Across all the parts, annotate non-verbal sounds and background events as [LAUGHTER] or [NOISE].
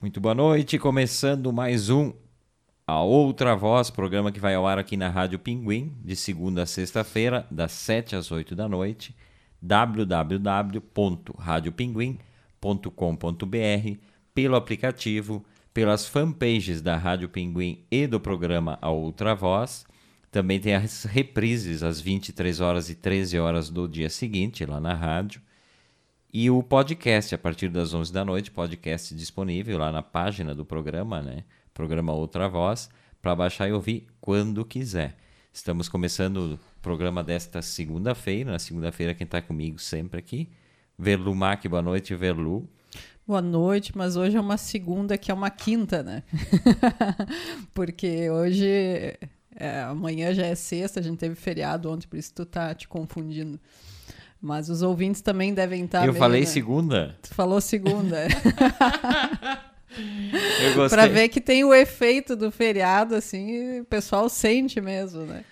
Muito boa noite, começando mais um A Outra Voz, programa que vai ao ar aqui na Rádio Pinguim, de segunda a sexta-feira, das 7 às 8 da noite, www.radiopinguim.com.br, pelo aplicativo, pelas fanpages da Rádio Pinguim e do programa A Outra Voz. Também tem as reprises às 23 horas e 13 horas do dia seguinte, lá na rádio. E o podcast, a partir das 11 da noite, podcast disponível lá na página do programa, né? Programa Outra Voz, para baixar e ouvir quando quiser. Estamos começando o programa desta segunda-feira. Na segunda-feira, quem está comigo sempre aqui, Verlu Mac, boa noite, Verlu. Boa noite, mas hoje é uma segunda que é uma quinta, né? [LAUGHS] Porque hoje, é, amanhã já é sexta, a gente teve feriado ontem, por isso tu tá te confundindo. Mas os ouvintes também devem estar. Eu meio, falei né? segunda. Tu falou segunda. [LAUGHS] Eu gostei. pra ver que tem o efeito do feriado, assim, o pessoal sente mesmo, né?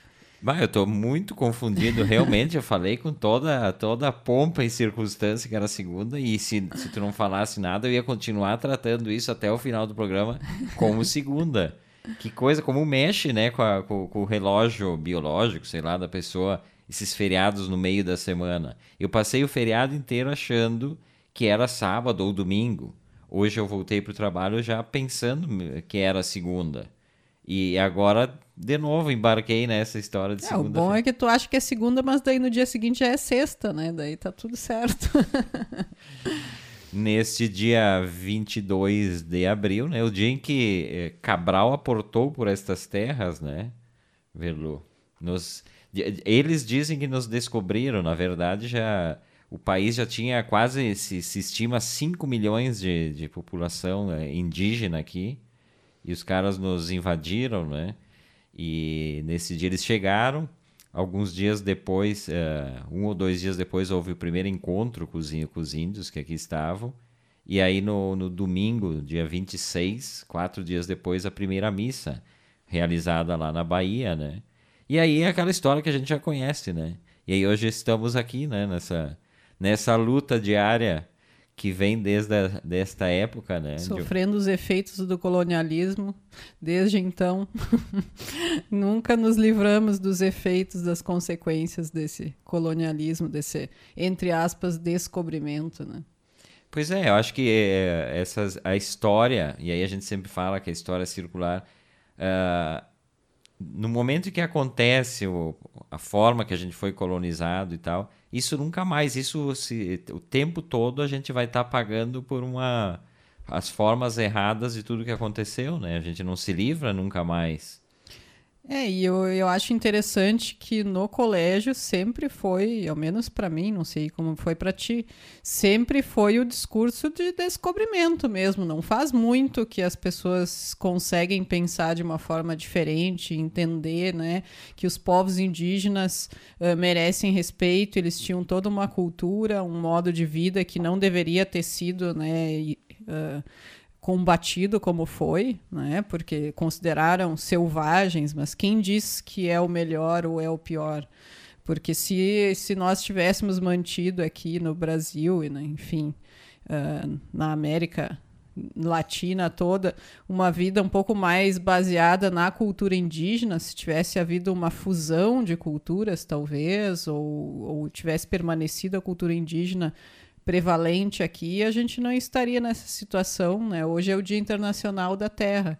Bah, eu tô muito confundido, realmente. Eu falei com toda, toda a pompa e circunstância que era segunda, e se, se tu não falasse nada, eu ia continuar tratando isso até o final do programa como segunda. Que coisa, como mexe, né, com, a- com- com o relógio biológico, sei lá, da pessoa, esses feriados no meio da semana. Eu passei o feriado inteiro achando que era sábado ou domingo. Hoje eu voltei pro trabalho já pensando que era segunda. E agora, de novo, embarquei nessa história de É, o segunda. bom é que tu acha que é segunda, mas daí no dia seguinte já é sexta, né? Daí tá tudo certo. [LAUGHS] Neste dia 22 de abril, né? O dia em que eh, Cabral aportou por estas terras, né? Verlu. Nos, eles dizem que nos descobriram, na verdade, já o país já tinha quase, se, se estima, 5 milhões de, de população eh, indígena aqui. E os caras nos invadiram, né? E nesse dia eles chegaram. Alguns dias depois, eh, um ou dois dias depois, houve o primeiro encontro com os, com os índios que aqui estavam. E aí, no, no domingo, dia 26, quatro dias depois, a primeira missa, realizada lá na Bahia, né? E aí é aquela história que a gente já conhece, né? E aí hoje estamos aqui, né? Nessa, nessa luta diária que vem desde a, desta época, né? De- Sofrendo os efeitos do colonialismo desde então. [LAUGHS] Nunca nos livramos dos efeitos, das consequências desse colonialismo, desse, entre aspas, descobrimento, né? Pois é, eu acho que é, essas, a história, e aí a gente sempre fala que a história é circular, ah, no momento em que acontece o- a forma que a gente foi colonizado e tal, isso nunca mais, isso se, o tempo todo a gente vai estar pagando por uma as formas erradas de tudo que aconteceu, né? A gente não se livra nunca mais. É, e eu, eu acho interessante que no colégio sempre foi, ao menos para mim, não sei como foi para ti, sempre foi o discurso de descobrimento mesmo. Não faz muito que as pessoas conseguem pensar de uma forma diferente, entender, né, que os povos indígenas eh, merecem respeito, eles tinham toda uma cultura, um modo de vida que não deveria ter sido, né, eh, combatido como foi, né? Porque consideraram selvagens, mas quem diz que é o melhor ou é o pior? Porque se, se nós tivéssemos mantido aqui no Brasil e, né, enfim, ah, na América Latina toda, uma vida um pouco mais baseada na cultura indígena, se tivesse havido uma fusão de culturas, talvez, ou, ou tivesse permanecido a cultura indígena prevalente aqui, a gente não estaria nessa situação, né? Hoje é o Dia Internacional da Terra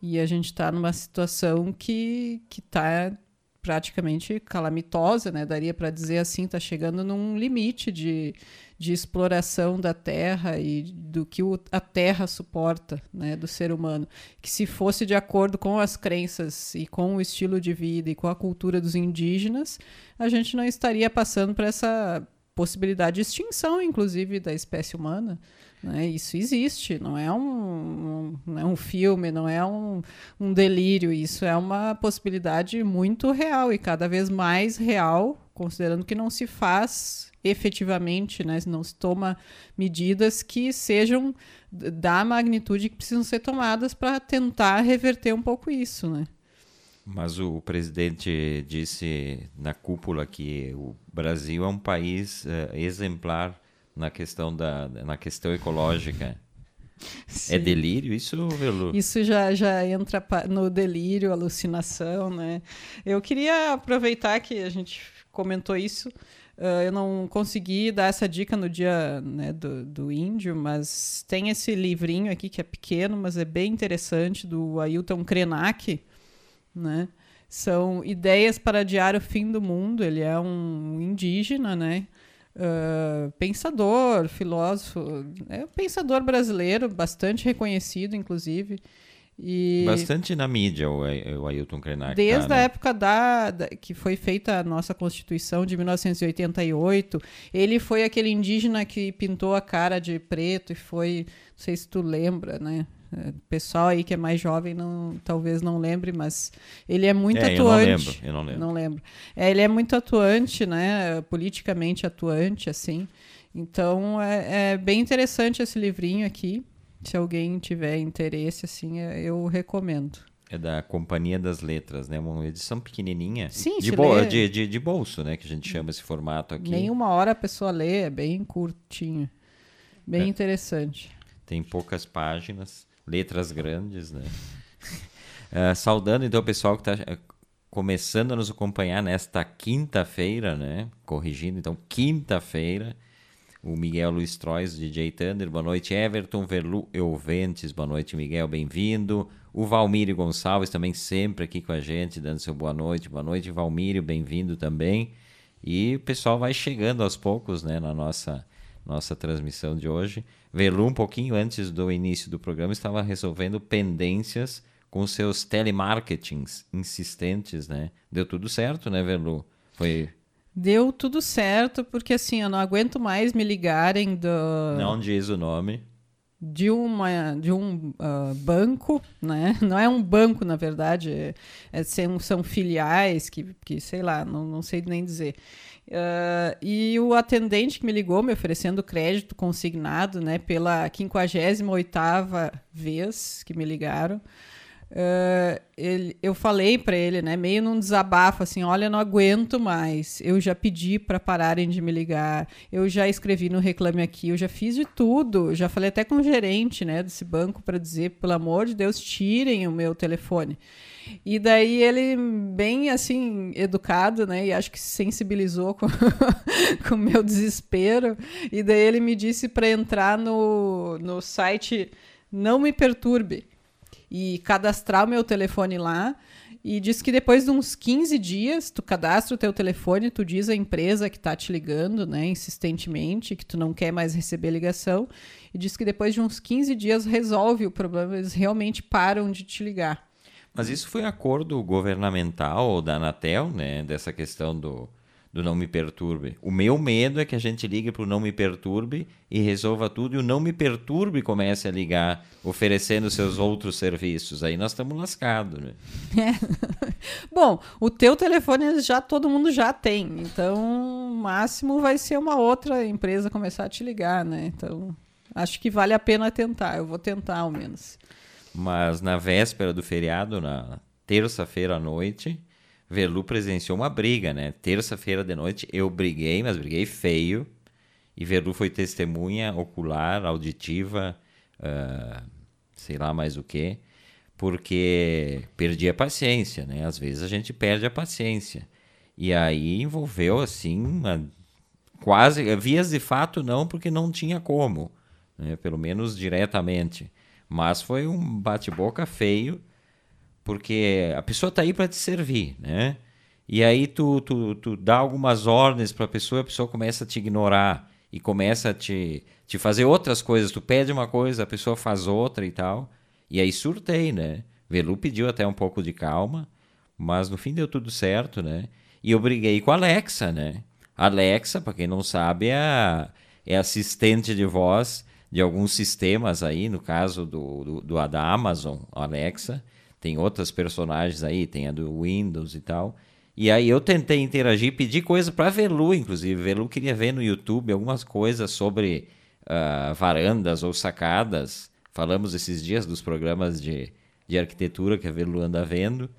e a gente está numa situação que que está praticamente calamitosa, né? Daria para dizer assim, está chegando num limite de, de exploração da terra e do que o, a terra suporta, né? Do ser humano. Que se fosse de acordo com as crenças e com o estilo de vida e com a cultura dos indígenas, a gente não estaria passando por essa possibilidade de extinção, inclusive, da espécie humana. Né? Isso existe, não é um, um- não é um filme, não é um, um delírio, isso é uma possibilidade muito real e cada vez mais real, considerando que não se faz efetivamente, né? não se toma medidas que sejam da magnitude que precisam ser tomadas para tentar reverter um pouco isso. Né? Mas o presidente disse na cúpula que o Brasil é um país eh, exemplar na questão da na questão ecológica. É delírio isso, Velu? Isso já, já entra no delírio, alucinação, né? Eu queria aproveitar que a gente comentou isso. Uh, eu não consegui dar essa dica no dia né, do, do índio, mas tem esse livrinho aqui que é pequeno, mas é bem interessante, do Ailton Krenak, né? São ideias para adiar o fim do mundo. Ele é um indígena, né? Uh, pensador, filósofo, é um pensador brasileiro, bastante reconhecido, inclusive. E Bastante na mídia o, o Ailton Krenak. Desde tá, a né? época da, da, que foi feita a nossa Constituição de 1988, ele foi aquele indígena que pintou a cara de preto e foi, não sei se tu lembra, né? É, pessoal aí que é mais jovem não, talvez não lembre, mas ele é muito é, atuante. Eu não lembro, eu não lembro. Não lembro. É, ele é muito atuante, né? Politicamente atuante, assim. Então é, é bem interessante esse livrinho aqui. Se alguém tiver interesse, assim, é, eu recomendo. É da Companhia das Letras, né? Uma edição pequenininha. Sim, de, de, de, de, bolso, né? Que a gente chama esse formato aqui. Nem uma hora a pessoa lê, é bem curtinho. Bem é. interessante. Tem poucas páginas, letras grandes, né? uh, [LAUGHS] saudando então o pessoal que está começando a nos acompanhar nesta quinta-feira, né? Corrigindo, então, quinta-feira o Miguel Luiz Trois, DJ Thunder, boa noite, Everton, Verlu Euventes, boa noite, Miguel, bem-vindo. O Valmírio Gonçalves também sempre aqui com a gente, dando seu boa noite, boa noite, Valmírio, bem-vindo também. E o pessoal vai chegando aos poucos, né, na nossa, nossa transmissão de hoje. Verlu, um pouquinho antes do início do programa, estava resolvendo pendências com seus telemarketings insistentes, né? Deu tudo certo, né, Verlu? Foi Deu tudo certo, porque assim, eu não aguento mais me ligarem do. Não diz o nome. De, uma, de um uh, banco, né? Não é um banco, na verdade, é, é, são, são filiais que, que, sei lá, não, não sei nem dizer. Uh, e o atendente que me ligou me oferecendo crédito consignado, né, pela 58ª vez que me ligaram, Uh, ele, eu falei para ele, né, meio num desabafo, assim, olha, não aguento mais. Eu já pedi para pararem de me ligar. Eu já escrevi no Reclame Aqui. Eu já fiz de tudo. Já falei até com o gerente, né, desse banco para dizer, pelo amor de Deus, tirem o meu telefone. E daí ele, bem assim, educado, né? E acho que se sensibilizou com [LAUGHS] o meu desespero. E daí ele me disse para entrar no, no site Não Me Perturbe e cadastrar o meu telefone lá. E diz que depois de uns 15 dias, tu cadastra o teu telefone, tu diz à empresa que está te ligando, né, insistentemente, que tu não quer mais receber ligação, e diz que depois de uns 15 dias resolve o problema, eles realmente param de te ligar. Mas isso foi acordo governamental da Anatel, né, dessa questão do, do não me perturbe. O meu medo é que a gente ligue para o não me perturbe e resolva tudo e o não me perturbe comece a ligar oferecendo seus outros serviços. Aí nós estamos lascados, né? É. [LAUGHS] Bom, o teu telefone já todo mundo já tem, então o máximo vai ser uma outra empresa começar a te ligar, né? Então acho que vale a pena tentar. Eu vou tentar ao menos. Mas na véspera do feriado, na terça-feira à noite, Velu presenciou uma briga, né? Terça-feira de noite eu briguei, mas briguei feio. E Velu foi testemunha ocular, auditiva, uh, sei lá mais o que, porque perdi a paciência, né? Às vezes a gente perde a paciência. E aí envolveu, assim, uma, quase. Vias de fato não, porque não tinha como, né? pelo menos diretamente. Mas foi um bate-boca feio porque a pessoa está aí para te servir, né? E aí tu, tu, tu dá algumas ordens para a pessoa, a pessoa começa a te ignorar e começa a te, te fazer outras coisas. Tu pede uma coisa, a pessoa faz outra e tal. E aí surtei, né? Velu pediu até um pouco de calma, mas no fim deu tudo certo, né? E eu briguei com a Alexa, né? Alexa, para quem não sabe, é, a, é assistente de voz de alguns sistemas aí, no caso do, do, do da Amazon, Alexa. Tem outras personagens aí, tem a do Windows e tal. E aí eu tentei interagir, pedir coisa para Velu, inclusive. Velu queria ver no YouTube algumas coisas sobre uh, varandas ou sacadas. Falamos esses dias dos programas de, de arquitetura que a Velu anda vendo.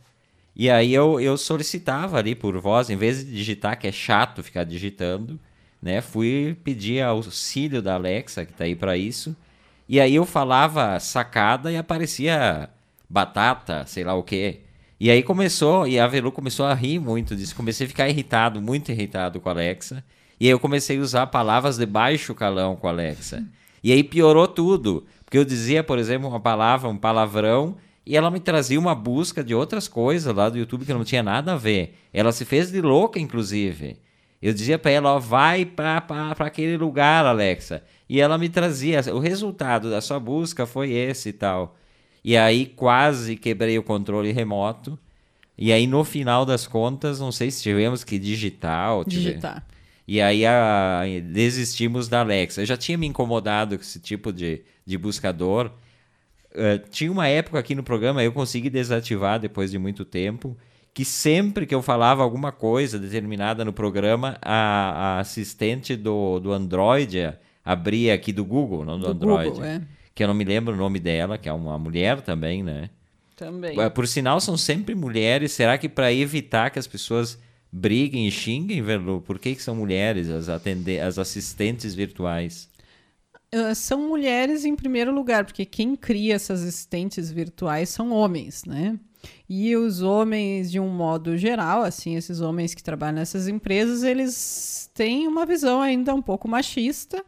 E aí eu, eu solicitava ali por voz, em vez de digitar, que é chato ficar digitando, né? Fui pedir auxílio da Alexa, que está aí para isso. E aí eu falava sacada e aparecia batata, sei lá o quê. E aí começou, e a Velu começou a rir muito disso. Comecei a ficar irritado, muito irritado com a Alexa. E aí eu comecei a usar palavras de baixo calão com a Alexa. [LAUGHS] E aí piorou tudo. Porque eu dizia, por exemplo, uma palavra, um palavrão, e ela me trazia uma busca de outras coisas lá do YouTube que não tinha nada a ver. Ela se fez de louca, inclusive. Eu dizia para ela, ó, vai para aquele lugar, Alexa. E ela me trazia, o resultado da sua busca foi esse e tal. E aí quase quebrei o controle remoto. E aí no final das contas, não sei se tivemos que digitar ou digitar. E aí a, desistimos da Alexa. Eu já tinha me incomodado com esse tipo de, de buscador. Uh, tinha uma época aqui no programa, eu consegui desativar depois de muito tempo, que sempre que eu falava alguma coisa determinada no programa, a, a assistente do, do Android abria aqui do Google, não do, do Android. Google, é. Que eu não me lembro o nome dela, que é uma mulher também, né? Também. Por sinal, são sempre mulheres. Será que para evitar que as pessoas briguem e xinguem, Verlu? Por que, que são mulheres as, atende as assistentes virtuais? Uh, são mulheres em primeiro lugar, porque quem cria essas assistentes virtuais são homens, né? E os homens, de um modo geral, assim, esses homens que trabalham nessas empresas, eles têm uma visão ainda um pouco machista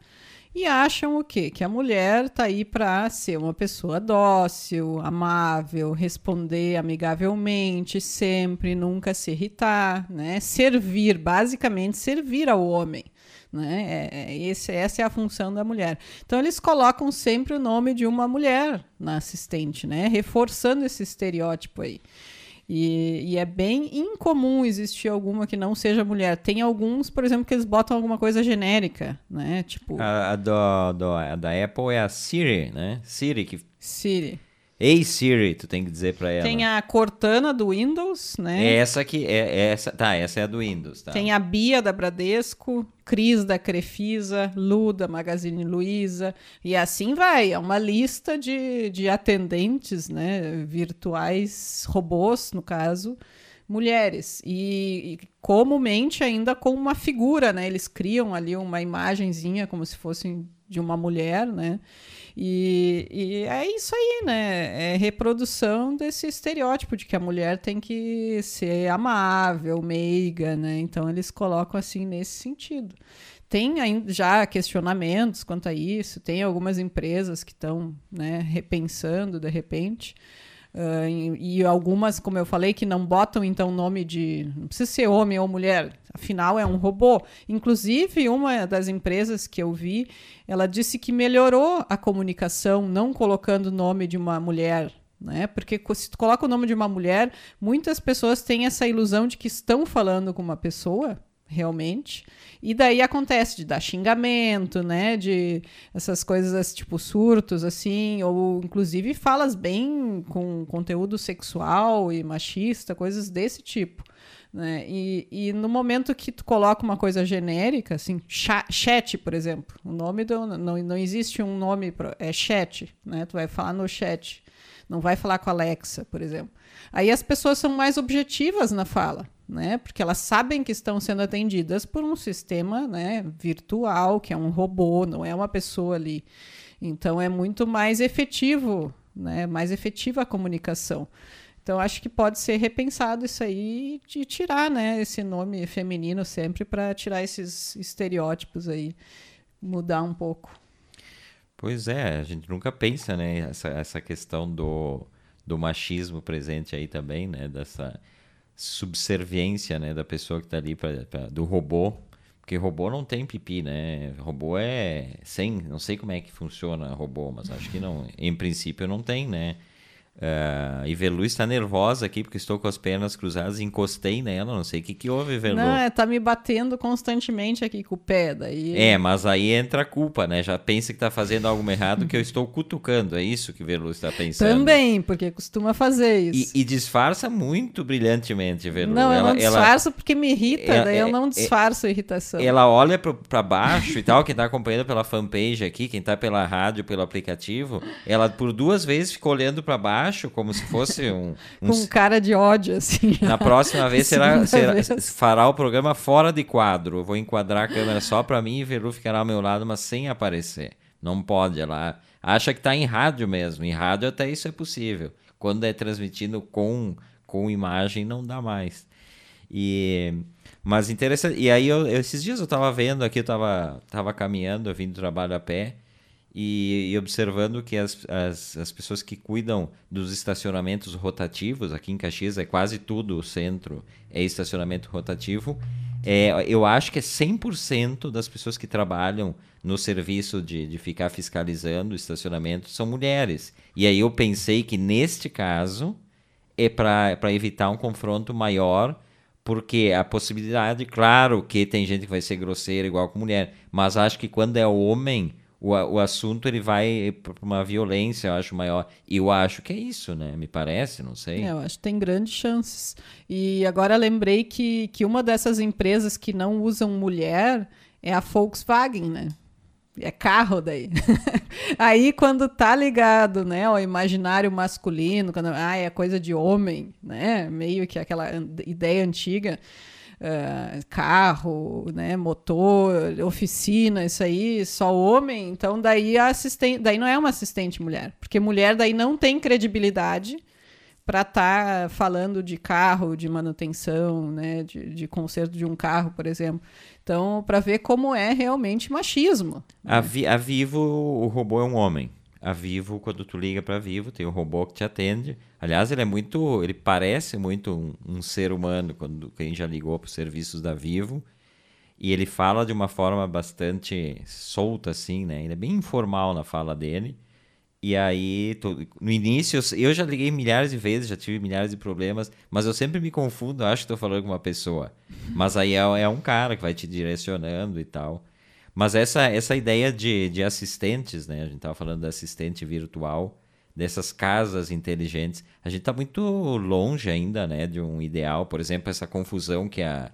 e acham o quê? Que a mulher tá aí para ser uma pessoa dócil, amável, responder amigavelmente, sempre, nunca se irritar, né? Servir, basicamente servir ao homem. Né? É, é, esse, essa é a função da mulher. Então eles colocam sempre o nome de uma mulher na assistente, né? reforçando esse estereótipo aí. E, e, é bem incomum existir alguma que não seja mulher. Tem alguns, por exemplo, que eles botam alguma coisa genérica, né? Tipo. A, a, do, do, a da Apple é a Siri, né? Siri que. Siri. Ei Siri, tu tem que dizer para ela. Tem a Cortana do Windows, né? É essa aqui, é, é, essa, tá, essa é a do Windows, tá. Tem a Bia da Bradesco, Cris da Crefisa, Lu da Magazine Luiza, e assim vai, é uma lista de, de atendentes, né, virtuais, robôs, no caso, mulheres. E, e, comumente ainda com uma figura, né? Eles criam ali uma imagenzinha como se fosse de uma mulher, né? E, e, é isso aí, né? É reprodução desse estereótipo de que a mulher tem que ser amável, meiga, né? Então eles colocam assim nesse sentido. Tem já questionamentos quanto a isso, tem algumas empresas que estão né, repensando de repente. Uh, e, algumas, como eu falei, que não botam então nome de. Não precisa ser homem ou mulher, afinal é um robô. Inclusive, uma das empresas que eu vi, ela disse que melhorou a comunicação, não colocando o nome de uma mulher. Né? Porque se tu coloca o nome de uma mulher, muitas pessoas têm essa ilusão de que estão falando com uma pessoa, realmente. E daí acontece de dar xingamento, né? De essas coisas tipo surtos, assim, ou inclusive falas bem com conteúdo sexual e machista, coisas desse tipo. Né? E, e no momento que tu coloca uma coisa genérica, assim, chat, por exemplo, o nome do, não, não existe um nome, pra, é chat, né? Tu vai falar no chat, não vai falar com a Alexa, por exemplo. Aí as pessoas são mais objetivas na fala né? Porque elas sabem que estão sendo atendidas por um sistema, né, virtual, que é um robô, não é uma pessoa ali. Então é muito mais efetivo, né? Mais efetiva a comunicação. Então acho que pode ser repensado isso aí de tirar, né, esse nome feminino sempre para tirar esses estereótipos aí, mudar um pouco. Pois é, a gente nunca pensa, né, essa, essa questão do, do machismo presente aí também, né, dessa subserviência né, da pessoa que está ali, pra, pra, do robô. Porque robô não tem pipi, né? Robô é sem. Não sei como é que funciona robô, mas acho que não. Em princípio não tem, né? Uh, e Velu está nervosa aqui porque estou com as pernas cruzadas e encostei nela. Não sei o que, que houve, Velu. Não, é, tá me batendo constantemente aqui com o pé. Daí... É, mas aí entra a culpa, né? Já pensa que está fazendo algo errado que eu estou cutucando. É isso que Velu está pensando. Também, porque costuma fazer isso. E, e disfarça muito brilhantemente, Velu. Não, ela, eu não disfarço ela... porque me irrita, ela, daí é, eu não disfarço é, a irritação. Ela olha para baixo e tal, quem está acompanhando pela fanpage aqui, quem está pela rádio, pelo aplicativo, ela por duas vezes ficou olhando para baixo baixo, como se fosse um. [LAUGHS] um... Com cara de ódio, assim. Na próxima vez será, será fará o programa fora de quadro. Eu vou enquadrar a câmera só para mim e Velu ficará ao meu lado, mas sem aparecer. Não pode. Ela acha que está em rádio mesmo. Em rádio até isso é possível. Quando é transmitido com, com imagem, não dá mais. E, mas interessante. E aí, eu, esses dias eu estava vendo aqui, eu estava tava caminhando, eu vim do trabalho a pé. E, e, observando que as, as, as pessoas que cuidam dos estacionamentos rotativos, aqui em Caxias é quase tudo o centro é estacionamento rotativo, é, eu acho que é 100% das pessoas que trabalham no serviço de, de ficar fiscalizando o estacionamento são mulheres. E aí eu pensei que neste caso é para evitar um confronto maior, porque a possibilidade, claro que tem gente que vai ser grosseira igual com mulher, mas acho que quando é homem o, o assunto ele vai para uma violência, eu acho, maior. E eu acho que é isso, né? Me parece, não sei. É, eu acho que tem grandes chances. E agora lembrei que, que uma dessas empresas que não usam mulher é a Volkswagen, né? É carro daí. [LAUGHS] Aí quando tá ligado, né, ao imaginário masculino, quando ah, é coisa de homem, né? Meio que aquela ideia antiga uh, carro, né, motor, oficina, isso aí, só homem, então daí a assistente, daí não é uma assistente mulher, porque mulher daí não tem credibilidade para estar tá falando de carro, de manutenção, né, de, de conserto de um carro, por exemplo. Então, para ver como é realmente machismo. A, Vi, a Vivo, o robô é um homem a Vivo, quando tu liga para Vivo, tem o robô que te atende. Aliás, ele é muito, ele parece muito um, um ser humano quando quem já ligou para os serviços da Vivo. E ele fala de uma forma bastante solta, assim, né? Ele é bem informal na fala dele. E aí, tô, no início, eu já liguei milhares de vezes, já tive milhares de problemas, mas eu sempre me confundo, acho que estou falando com uma pessoa. Mas aí é, é um cara que vai te direcionando e tal. Mas essa, essa ideia de, de assistentes, né? A gente estava falando de assistente virtual, dessas casas inteligentes. A gente está muito longe ainda, né? De um ideal. Por exemplo, essa confusão que a,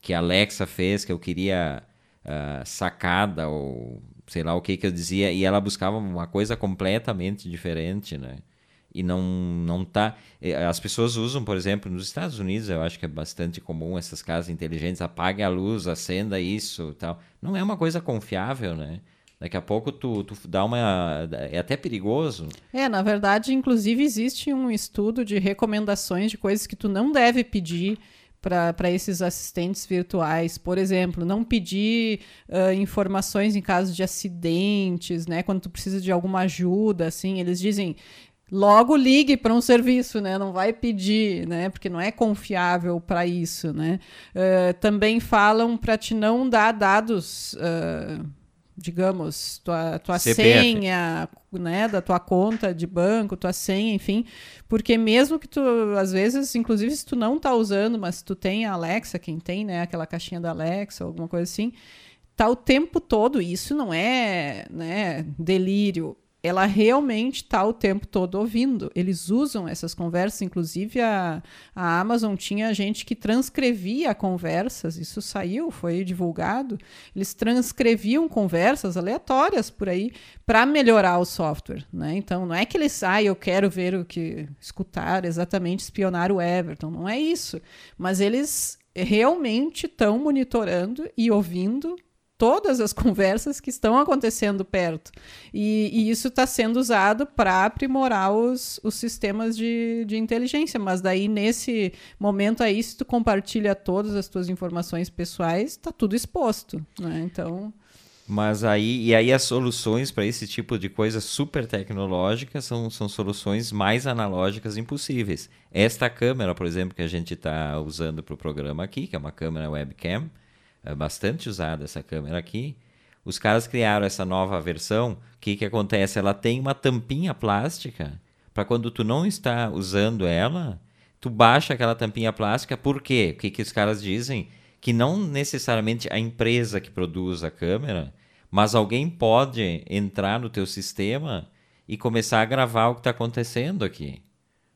que a Alexa fez, que eu queria uh, sacada ou sei lá o que que eu dizia, e ela buscava uma coisa completamente diferente, né? E não não tá. Eh, as pessoas usam por exemplo nos Estados Unidos eu acho que é bastante comum essas casas inteligentes apague a luz acenda isso tal. Não é uma coisa confiável né? Daqui a pouco tu, tu dá uma é até perigoso. É na verdade inclusive existe um estudo de recomendações de coisas que tu não deve pedir para esses assistentes virtuais, por exemplo, não pedir uh, informações em caso de acidentes, né? Quando tu precisa de alguma ajuda, assim, eles dizem logo ligue para um serviço, né? Não vai pedir, né? Porque não é confiável para isso, né? Uh, também falam para te não dar dados, uh, digamos, tua, tua senha, né? Da tua conta de banco, tua senha, enfim, porque mesmo que tu, às vezes, inclusive se tu não tá usando, mas tu tem a Alexa, quem tem, né? Aquela caixinha da Alexa, alguma coisa assim, tá o tempo todo. Isso não é, né? Delírio ela realmente está o tempo todo ouvindo. Eles usam essas conversas, inclusive a, a Amazon tinha gente que transcrevia conversas, isso saiu, foi divulgado. Eles transcreviam conversas aleatórias por aí para melhorar o software. Né? Então, não é que eles, ah, eu quero ver o que, escutar exatamente, espionar o Everton, não é isso. Mas eles realmente estão monitorando e ouvindo todas as [LAUGHS] conversas que estão acontecendo perto. E, e isso está sendo usado para aprimorar os, os sistemas de, de inteligência. Mas daí, nesse momento aí, se tu compartilha todas as tuas informações pessoais, está tudo exposto. Né? Então. Mas aí, e aí as soluções para esse tipo de coisa super tecnológica são, são soluções mais analógicas impossíveis. Esta câmera, por exemplo, que a gente está usando para o programa aqui, que é uma câmera webcam, é bastante usada essa câmera aqui. Os caras criaram essa nova versão. O que, que acontece? Ela tem uma tampinha plástica para quando tu não está usando ela, tu baixa aquela tampinha plástica. Por quê? O que, que os caras dizem? Que não necessariamente a empresa que produz a câmera, mas alguém pode entrar no teu sistema e começar a gravar o que está acontecendo aqui.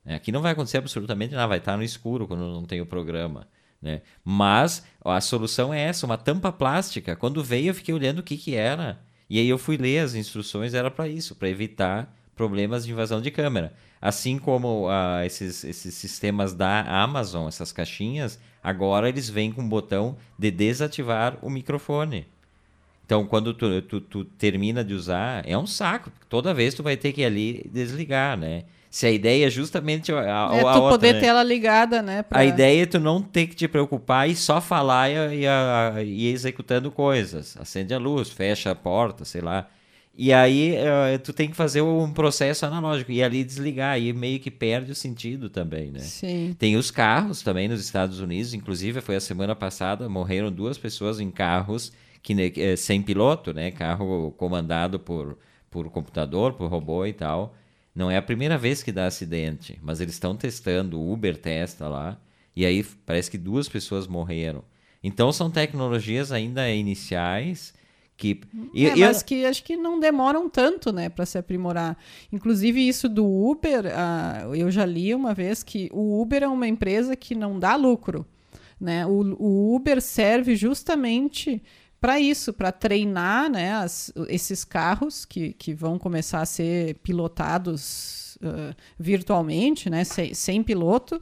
Aqui não vai acontecer absolutamente nada, vai estar no escuro quando não tem o programa. Né? Mas a solução é essa, uma tampa plástica. Quando veio, eu fiquei olhando o que, que era. E aí eu fui ler as instruções, era para isso, para evitar problemas de invasão de câmera. Assim como uh, esses, esses sistemas da Amazon, essas caixinhas, agora eles vêm com um botão de desativar o microfone. Então, quando tu, tu, tu, termina de usar, é um saco. Toda vez tu vai ter que ir ali desligar, né? Se a ideia é justamente a, a, é, tu a outra, poder né? ter ela ligada, né? Pra... A ideia é tu não ter que te preocupar e só falar e, e, a, e executando coisas. Acende a luz, fecha a porta, sei lá. E aí uh, tu tem que fazer um processo analógico e ali desligar, e meio que perde o sentido também, né? Sim. Tem os carros também nos Estados Unidos, inclusive foi a semana passada, morreram duas pessoas em carros que eh, sem piloto, né? Carro comandado por, por computador, por robô e tal. Não é a primeira vez que dá acidente, mas eles estão testando, o Uber testa lá, e aí parece que duas pessoas morreram. Então são tecnologias ainda iniciais que e, é, mas que acho que não demoram tanto, né, para se aprimorar. Inclusive isso do Uber, uh, eu já li uma vez que o Uber é uma empresa que não dá lucro, né? O, o Uber serve justamente para isso, para treinar né, as, esses carros que, que vão começar a ser pilotados uh, virtualmente, né, sem, sem piloto.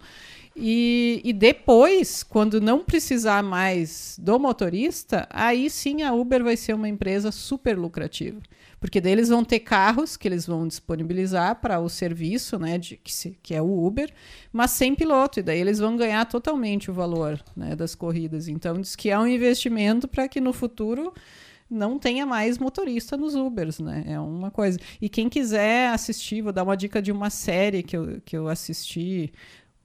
E, e, depois, quando não precisar mais do motorista, aí sim a Uber vai ser uma empresa super lucrativa. Porque daí eles vão ter carros que eles vão disponibilizar para o serviço, né, de, que, se, que, é o Uber, mas sem piloto. E daí eles vão ganhar totalmente o valor né, das corridas. Então, diz que é um investimento para que no futuro não tenha mais motorista nos Ubers, né? É uma coisa. E quem quiser assistir, vou dar uma dica de uma série que eu, que eu assisti,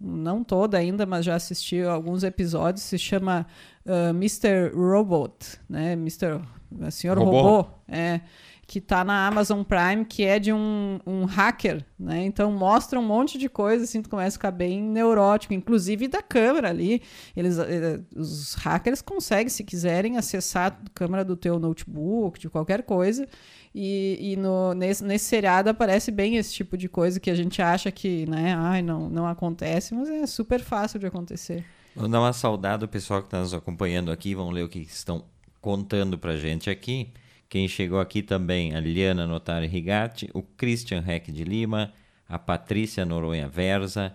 não toda ainda, mas já assisti alguns episódios, se chama uh, Mr. Robot, né? Mr. Senhor Robô. Robô é que está na Amazon Prime, que é de um, um hacker, né? Então mostra um monte de coisa, assim, tu começa a ficar bem neurótico, inclusive da câmera ali. Eles, eh, os hackers conseguem, se quiserem, acessar a câmera do teu notebook, de qualquer coisa. E, e no, nesse, nesse seriado aparece bem esse tipo de coisa que a gente acha que, né, ai, não, não acontece, mas é super fácil de acontecer. Vamos dar uma saudade ao pessoal que está nos acompanhando aqui, vamos ler o que estão contando pra gente aqui. Quem chegou aqui também, a Liliana Notari Rigatti, o Christian Heck de Lima, a Patrícia Noronha Versa,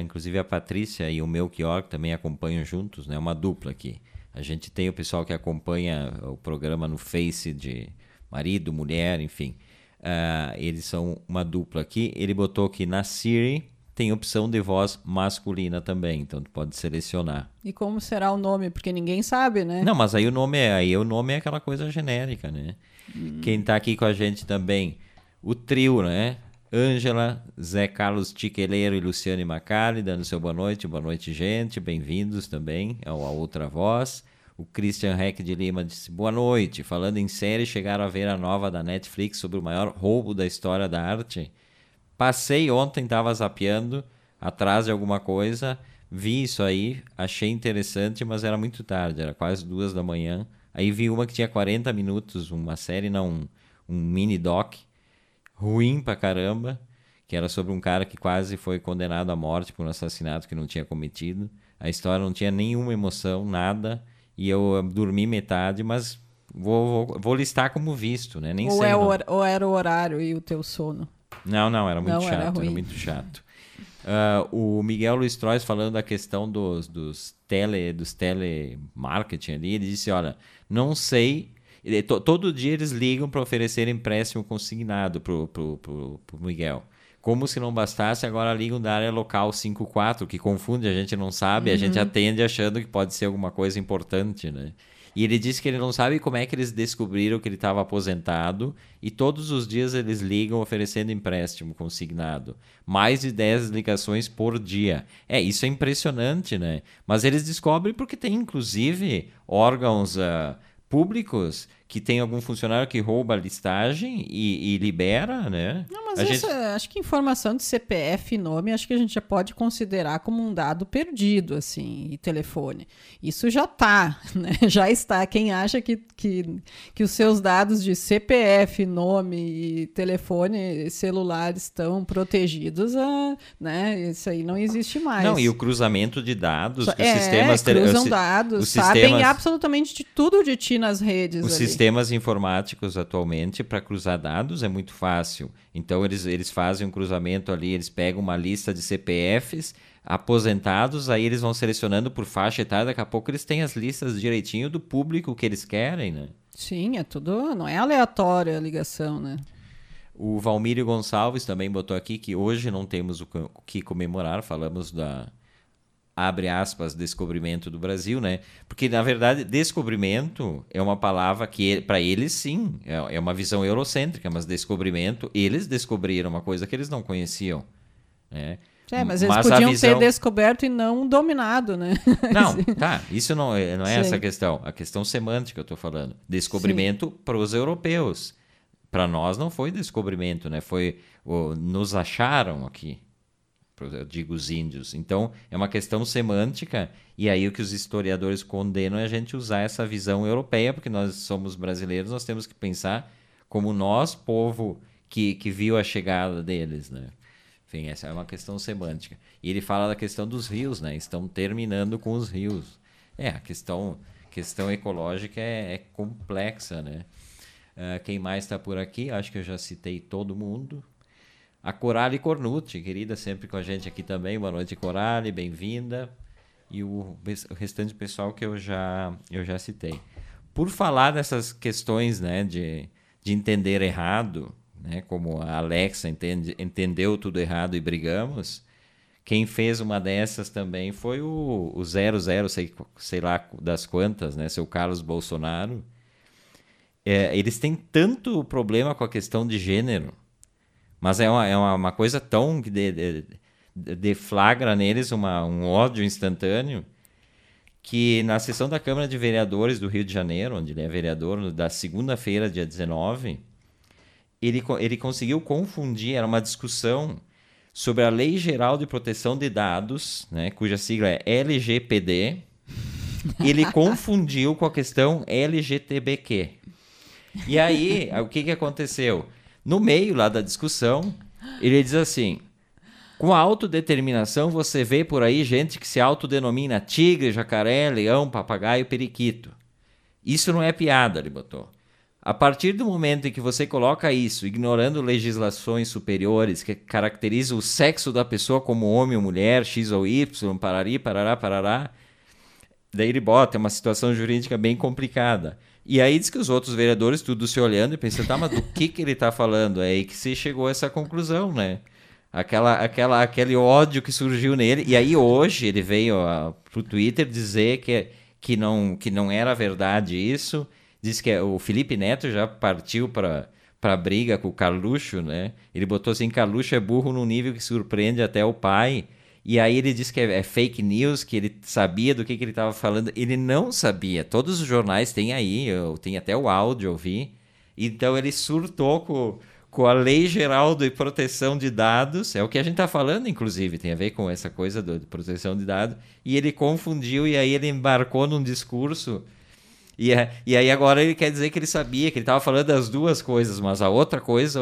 inclusive a Patrícia e o Melchior também acompanham juntos, né? Uma dupla aqui. A gente tem o pessoal que acompanha o programa no Face de marido, mulher, enfim. Uh, eles são uma dupla aqui. Ele botou que na Siri tem opção de voz masculina também, então tu pode selecionar. E como será o nome? Porque ninguém sabe, né? Não, mas aí o nome é, aí o nome é aquela coisa genérica, né? Hum. Quem tá aqui com a gente também, o trio, né? Ângela, Zé Carlos Tiqueleiro e Luciane Macari, dando seu boa noite, boa noite, gente, bem-vindos também ao A Outra Voz. O Christian Heck de Lima disse boa noite. Falando em série, chegaram a ver a nova da Netflix sobre o maior roubo da história da arte. Passei ontem, estava zapeando atrás de alguma coisa, vi isso aí, achei interessante, mas era muito tarde, era quase duas da manhã. Aí vi uma que tinha 40 minutos, uma série, não, um, um mini doc, ruim pra caramba, que era sobre um cara que quase foi condenado à morte por um assassinato que não tinha cometido. A história não tinha nenhuma emoção, nada, e eu dormi metade, mas vou, vou, vou listar como visto, né? Nem ou, sei. É o, ou era o horário e o teu sono? Não, não, era muito não, chato, era, era, muito chato. Uh, o Miguel Luiz Trois falando da questão dos, dos, tele, dos telemarketing ali, ele disse, olha, não sei... Todo dia eles ligam para oferecer empréstimo consignado pro, pro, pro, pro Miguel. Como se não bastasse, agora ligam da área local 54, que confunde, a gente não sabe, uhum. a gente uhum. atende achando que pode ser alguma coisa importante, né? E ele disse que ele não sabe como é que eles descobriram que ele estava aposentado e todos os dias eles ligam oferecendo empréstimo consignado. Mais de 10 ligações por dia. É, isso é impressionante, né? Mas eles descobrem porque tem inclusive órgãos uh, públicos que tem algum funcionário que rouba a listagem e, e libera, né? Não, mas essa, gente... acho que informação de CPF e nome, acho que a gente já pode considerar como um dado perdido, assim, e telefone. Isso já está, [LAUGHS] né? Já está. Quem acha que, que, que os seus dados de CPF, nome e telefone celular estão protegidos, ah, né? Isso aí não existe mais. Não, e o cruzamento de dados, que é, os sistemas... cruzam dados, sabem sistemas... absolutamente de tudo de ti nas redes. Sistemas informáticos atualmente para cruzar dados é muito fácil. Então eles, eles fazem um cruzamento ali, eles pegam uma lista de CPFs aposentados, aí eles vão selecionando por faixa etária, daqui a pouco eles têm as listas direitinho do público que eles querem, né? Sim, é tudo. Não é aleatória a ligação, né? O Valmírio Gonçalves também botou aqui que hoje não temos o que comemorar, falamos da abre aspas descobrimento do Brasil, né? Porque na verdade descobrimento é uma palavra que para eles sim é, é uma visão eurocêntrica, mas descobrimento eles descobriram uma coisa que eles não conheciam, né? É, mas eles mas podiam visão... ter descoberto e não dominado, né? [LAUGHS] Não, tá. Isso não é, não é essa a questão. A questão semântica eu estou falando. Descobrimento para os europeus. Para nós não foi descobrimento, né? Foi o, nos acharam aqui. Eu digo os índios. Então é uma questão semântica e aí o que os historiadores condenam é a gente usar essa visão europeia, porque nós somos brasileiros, nós temos que pensar como nós, povo que, que viu a chegada deles, né? Enfim, essa é uma questão semântica. E ele fala da questão dos rios, né? Estão terminando com os rios. É, a questão, questão ecológica é, é complexa, né? Uh, quem mais está por aqui? Acho que eu já citei todo mundo. A Corale Cornucci, querida, sempre com a gente aqui também. Boa noite, Corale, bem-vinda. E o, restante pessoal que eu já, eu já citei. Por falar dessas questões né, de, de entender errado, né? Como a Alexa entende, entendeu tudo errado e brigamos. Quem fez uma dessas também foi o, o 00, sei, sei lá das quantas, né? Seu Carlos Bolsonaro. É, eles têm tanto problema com a questão de gênero, mas é uma, é uma, coisa tão que de, de, deflagra neles uma, um ódio instantâneo que na sessão da Câmara de Vereadores do Rio de Janeiro, onde ele é vereador, da segunda-feira, dia 19, ele, ele conseguiu confundir, era uma discussão sobre a Lei Geral de Proteção de Dados, né, cuja sigla é LGPD, ele [LAUGHS] confundiu com a questão LGTBQ. E aí, o que, que aconteceu? No meio lá da discussão, ele diz assim: com a autodeterminação, você vê por aí gente que se autodenomina tigre, jacaré, leão, papagaio, periquito. Isso não é piada, ele botou. A partir do momento em que você coloca isso, ignorando legislações superiores que caracterizam o sexo da pessoa como homem ou mulher, X ou Y, parari, parará, parará, daí ele bota, é uma situação jurídica bem complicada. E aí diz que os outros vereadores, tudo se olhando e pensando, tá, mas do que, que ele está falando? É aí que se chegou a essa conclusão, né? Aquela, aquela, aquele ódio que surgiu nele. E aí hoje ele veio para o Twitter dizer que, que, não, que não era verdade isso Diz que é, o Felipe Neto já partiu para para briga com o Carluxo, né? Ele botou assim, Carluxo é burro num nível que surpreende até o pai. E aí ele disse que é, é fake news, que ele sabia do que, que ele estava falando. Ele não sabia. Todos os jornais têm aí, eu tenho até o áudio, eu vi. Então ele surtou com, com a Lei Geral de Proteção de Dados, é o que a gente está falando, inclusive, tem a ver com essa coisa do, de proteção de dados. E ele confundiu e aí ele embarcou num discurso e, é, e aí agora ele quer dizer que ele sabia, que ele estava falando das duas coisas, mas a outra coisa,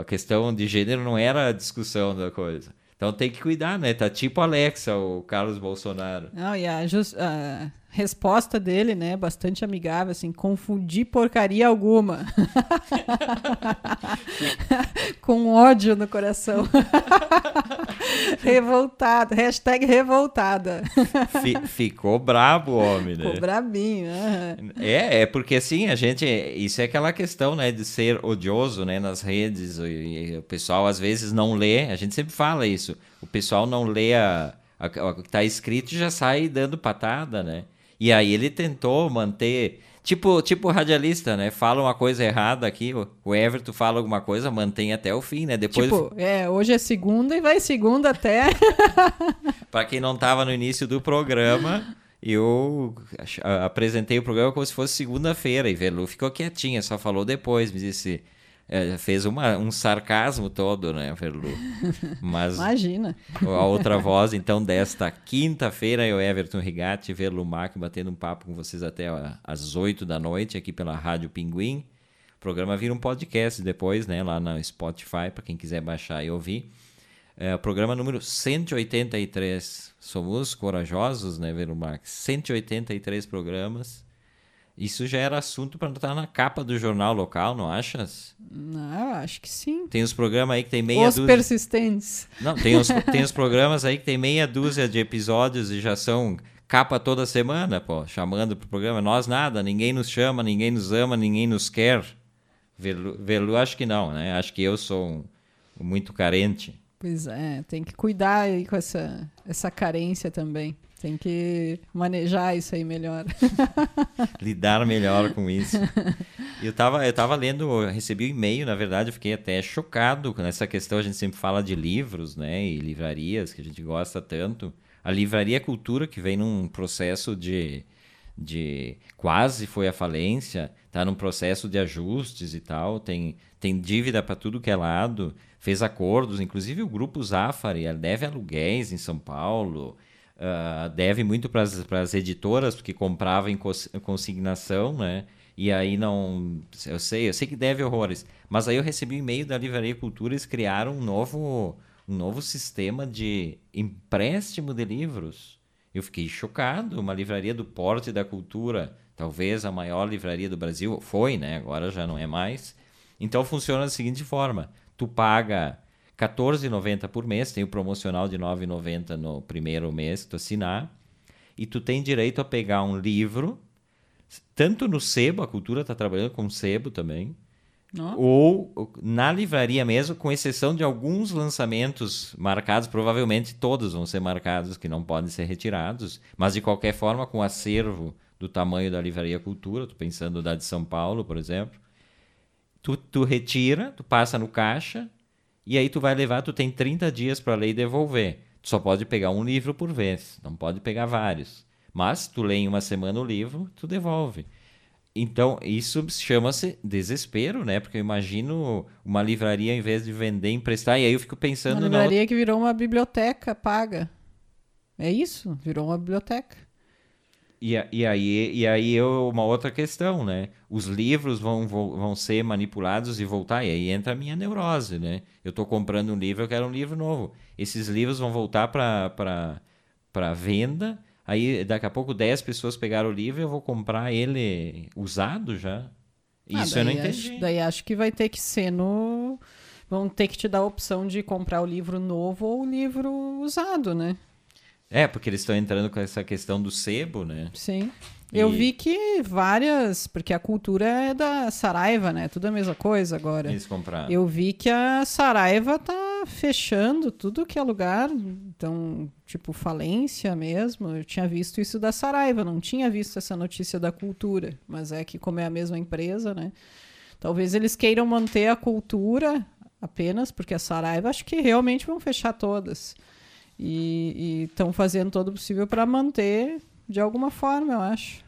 a questão de gênero não era a discussão da coisa. Então tem que cuidar, né? Tá tipo Alexa, o Carlos Bolsonaro. Não, e a, just, resposta dele, né, bastante amigável, assim, confundir porcaria alguma. [LAUGHS] Com ódio no coração. [LAUGHS] revoltada, hashtag revoltada. ficou brabo o homem, né? Ficou brabinho, né? É, é porque assim, a gente, isso é aquela questão, né, de ser odioso, né, nas redes, e, e o pessoal às vezes não lê, a gente sempre fala isso, o pessoal não lê a, o que está escrito e já sai dando patada, né? E aí ele tentou manter. Tipo, tipo radialista, né? Fala uma coisa errada aqui, o Everton fala alguma coisa, mantém até o fim, né? Depois... Tipo, é, hoje é segunda e vai segunda até. [LAUGHS] para quem não tava no início do programa, eu apresentei o programa como se fosse segunda-feira e Velu ficou quietinha, só falou depois, me disse é, fez uma, um sarcasmo todo, né, Verlu? [LAUGHS] Mas Imagina. A outra voz, então, desta quinta-feira, eu, Everton Rigatti, Verlu Mac, batendo um papo com vocês até às 8 da noite, aqui pela Rádio Pinguim. O programa vira um podcast depois, né, lá no Spotify, para quem quiser baixar e ouvir. É, programa número 183. Somos corajosos, né, Verlu Mac? 183 programas. Isso já era assunto para estar na capa do jornal local, não achas? Não, acho que sim. Tem os programas aí que tem meia os dúzia. Os persistentes. Não, tem os, [LAUGHS] tem os programas aí que tem meia dúzia de episódios e já são capa toda semana, pô, chamando pro programa. Nós nada, ninguém nos chama, ninguém nos ama, ninguém nos quer. Velu, Velu acho que não, né? Acho que eu sou um, muito carente. Pois é, tem que cuidar aí com essa, essa carência também. Tem que manejar isso aí melhor. [LAUGHS] Lidar melhor com isso. Eu tava, eu tava lendo, eu recebi um e-mail, na verdade, eu fiquei até chocado com essa questão. A gente sempre fala de livros, né? E livrarias, que a gente gosta tanto. A livraria Cultura, que vem num processo de, de quase foi à falência, está num processo de ajustes e tal, tem, tem dívida para tudo que é lado, fez acordos, inclusive o grupo Zafari deve aluguéis em São Paulo, uh, deve muito para as editoras, porque comprava em consignação, né? E aí não. Eu sei, eu sei que deve horrores. Mas aí eu recebi um e-mail da Livraria Cultura, eles criaram um novo, um novo sistema de empréstimo de livros. Eu fiquei chocado. Uma livraria do porte da cultura, talvez a maior livraria do Brasil, foi, né? Agora já não é mais. Então funciona da seguinte forma: tu paga 14,90 por mês, tem o promocional de 9,90 no primeiro mês que tu assinar, e tu tem direito a pegar um livro, tanto no sebo, a cultura está trabalhando com sebo também, ou na livraria mesmo, com exceção de alguns lançamentos marcados, provavelmente todos vão ser marcados, que não podem ser retirados, mas de qualquer forma, com acervo do tamanho da Livraria Cultura, tô pensando da de São Paulo, por exemplo, tu, tu retira, tu passa no caixa, e aí tu vai levar, tu tem 30 dias para ler e devolver. Tu só pode pegar um livro por vez, não pode pegar vários. Mas tu lê em uma semana o livro, tu devolve. Então, isso chama-se desespero, né? Porque eu imagino uma livraria, em vez de vender, emprestar, e aí eu fico pensando... Uma livraria outra... que virou uma biblioteca paga. É isso, virou uma biblioteca. E, e, aí, e aí eu, uma outra questão, né? Os livros vão, vão, vão ser manipulados e voltar, e aí entra a minha neurose, né? Eu estou comprando um livro, eu quero um livro novo. Esses livros vão voltar para venda, aí daqui a pouco 10 pessoas pegaram o livro e eu vou comprar ele usado já. Ah, Isso eu não entendi. Acho, daí acho que vai ter que ser no... Vão ter que te dar a opção de comprar o livro novo ou o livro usado, né? É, porque eles estão entrando com essa questão do sebo, né? Sim. E... Eu vi que várias, porque a cultura é da Saraiva, né? Tudo a mesma coisa agora. Eles compraram. Eu vi que a Saraiva tá fechando tudo que é lugar, então, tipo falência mesmo. Eu tinha visto isso da Saraiva, não tinha visto essa notícia da cultura, mas é que como é a mesma empresa, né? Talvez eles queiram manter a cultura apenas, porque a Saraiva acho que realmente vão fechar todas. E estão fazendo todo o possível para manter de alguma forma, eu acho.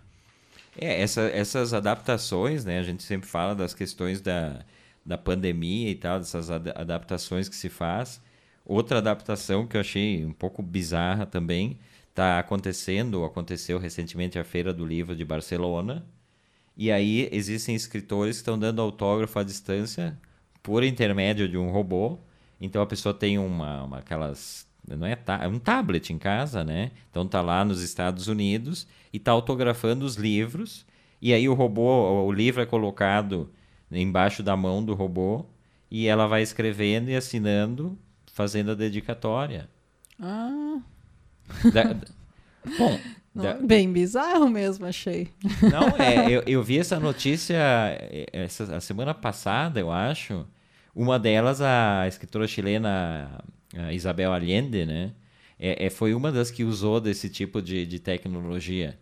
É, essa, essas adaptações, né? A gente sempre fala das questões da, da pandemia e tal, dessas ad adaptações que se faz. Outra adaptação que eu achei um pouco bizarra também está acontecendo, aconteceu recentemente a Feira do Livro de Barcelona. E aí existem escritores que estão dando autógrafo à distância por intermédio de um robô. Então a pessoa tem uma, uma aquelas não é, é um tablet em casa, né? Então tá lá nos Estados Unidos e tá autografando os livros e aí o robô, o livro é colocado embaixo da mão do robô e ela vai escrevendo e assinando, fazendo a dedicatória. Ah. Da, [LAUGHS] bom, não, da, bem bizarro mesmo, achei. Não, é, [LAUGHS] eu, eu vi essa notícia é, essa, a semana passada, eu acho. Uma delas, a escritora chilena Isabel Allende, né? É, é, foi uma das que usou desse tipo de, de tecnologia.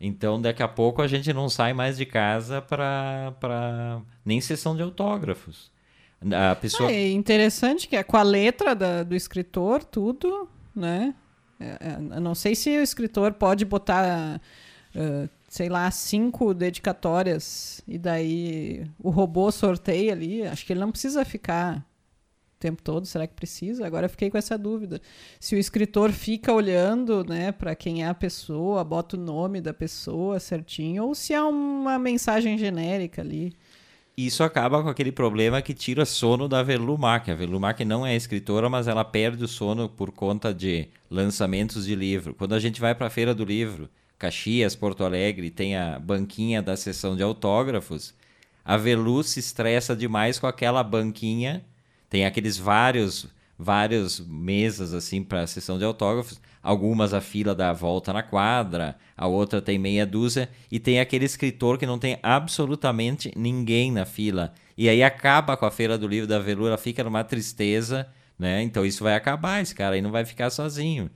Então, daqui a pouco a gente não sai mais de casa para nem sessão de autógrafos. A pessoa... Ah, é interessante que é com a letra da, do escritor, tudo, né? É, é, não sei se o escritor pode botar, uh, sei lá, cinco dedicatórias e daí o robô sorteia ali. Acho que ele não precisa ficar tempo todo, será que precisa? Agora eu fiquei com essa dúvida. Se o escritor fica olhando, né, para quem é a pessoa, bota o nome da pessoa certinho, ou se é uma mensagem genérica ali. Isso acaba com aquele problema que tira sono da Velumac. A Velumac não é escritora, mas ela perde o sono por conta de lançamentos de livro. Quando a gente vai para a Feira do Livro, Caxias, Porto Alegre, tem a banquinha da sessão de autógrafos, a Velu se estressa demais com aquela banquinha tem aqueles vários várias mesas assim para sessão de autógrafos. Algumas a fila dá a volta na quadra, a outra tem meia dúzia e tem aquele escritor que não tem absolutamente ninguém na fila. E aí acaba com a feira do livro da Velura, fica numa tristeza, né? Então isso vai acabar, esse cara aí não vai ficar sozinho.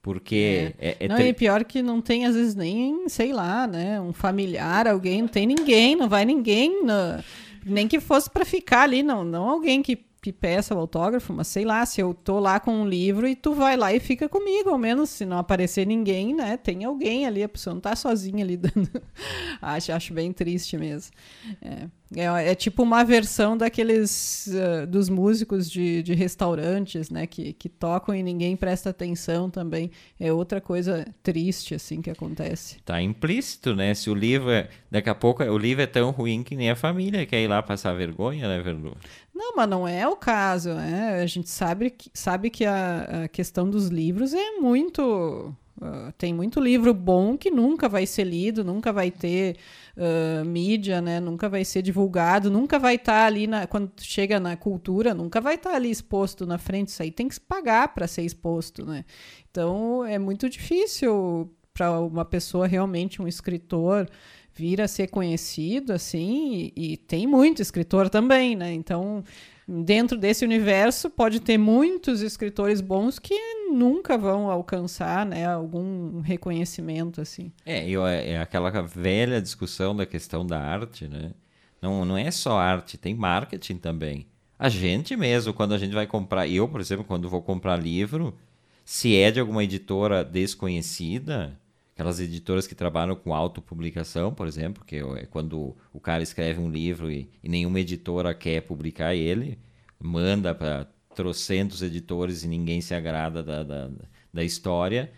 Porque é, é, é não, e pior que não tem, às vezes, nem, sei lá, né? Um familiar, alguém, não tem ninguém, não vai ninguém. No... Nem que fosse para ficar ali, não, não alguém que que peça o autógrafo, mas sei lá, se eu tô lá com um livro e tu vai lá e fica comigo, ao menos se não aparecer ninguém, né? Tem alguém ali, a pessoa não tá sozinha ali dando. [LAUGHS] acho, acho bem triste mesmo. É. É, é, tipo uma versão daqueles uh, dos músicos de, de restaurantes, né? Que, que tocam e ninguém presta atenção também. É outra coisa triste, assim, que acontece. Tá implícito, né? Se o livro é. Daqui a pouco o livro é tão ruim que nem a família quer ir lá passar vergonha, né, Verdu? Não, mas não é o caso, né? A gente sabe que, sabe que a, a questão dos livros é muito Uh, tem muito livro bom que nunca vai ser lido, nunca vai ter uh, mídia, né? nunca vai ser divulgado, nunca vai estar tá ali na, quando chega na cultura, nunca vai estar tá ali exposto na frente. Isso aí tem que pagar para ser exposto. Né? Então é muito difícil para uma pessoa realmente, um escritor, vir a ser conhecido assim, e, e tem muito escritor também, né? Então dentro desse universo pode ter muitos escritores bons que nunca vão alcançar né, algum reconhecimento assim. É, é aquela velha discussão da questão da arte, né? Não, não é só arte, tem marketing também. A gente mesmo, quando a gente vai comprar, eu, por exemplo, quando vou comprar livro, se é de alguma editora desconhecida, aquelas editoras que trabalham com autopublicação, por exemplo, que é quando o cara escreve um livro e, e nenhuma editora quer publicar ele, manda para trocentos editores e ninguém se agrada da, da, da história.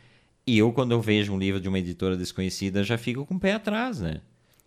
E eu, quando eu vejo um livro de uma editora desconhecida, já fico com o pé atrás, né?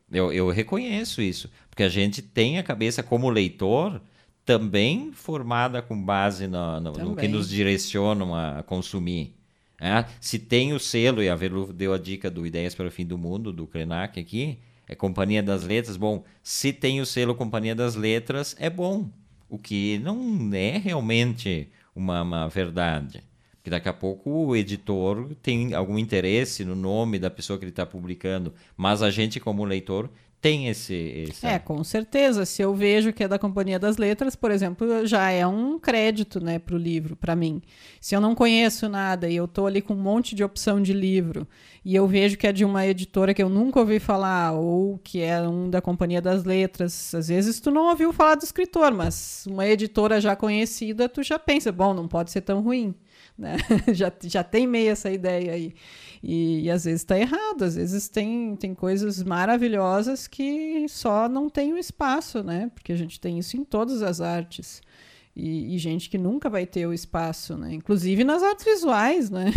Eu, eu reconheço isso, porque a gente tem a cabeça como leitor também formada com base no, no, no que nos direcionam a consumir. É, se tem o selo, e a Velu deu a dica do Ideias para o Fim do Mundo, do Krenak aqui, é Companhia das Letras. Bom, se tem o selo Companhia das Letras, é bom. O que não é realmente uma, uma verdade. Porque daqui a pouco o editor tem algum interesse no nome da pessoa que ele está publicando, mas a gente, como leitor, tem esse, esse, É, com certeza. Se eu vejo que é da Companhia das Letras, por exemplo, já é um crédito né, para o livro, para mim. Se eu não conheço nada e eu estou ali com um monte de opção de livro e eu vejo que é de uma editora que eu nunca ouvi falar ou que é um da Companhia das Letras, às vezes tu não ouviu falar do escritor, mas uma editora já conhecida, tu já pensa, bom, não pode ser tão ruim. Né? [LAUGHS] já, já tem meio essa ideia aí. E, e às vezes está errado, às vezes tem, tem coisas maravilhosas que só não tem o espaço, né? Porque a gente tem isso em todas as artes. E, e, gente que nunca vai ter o espaço, né? Inclusive nas artes visuais, né?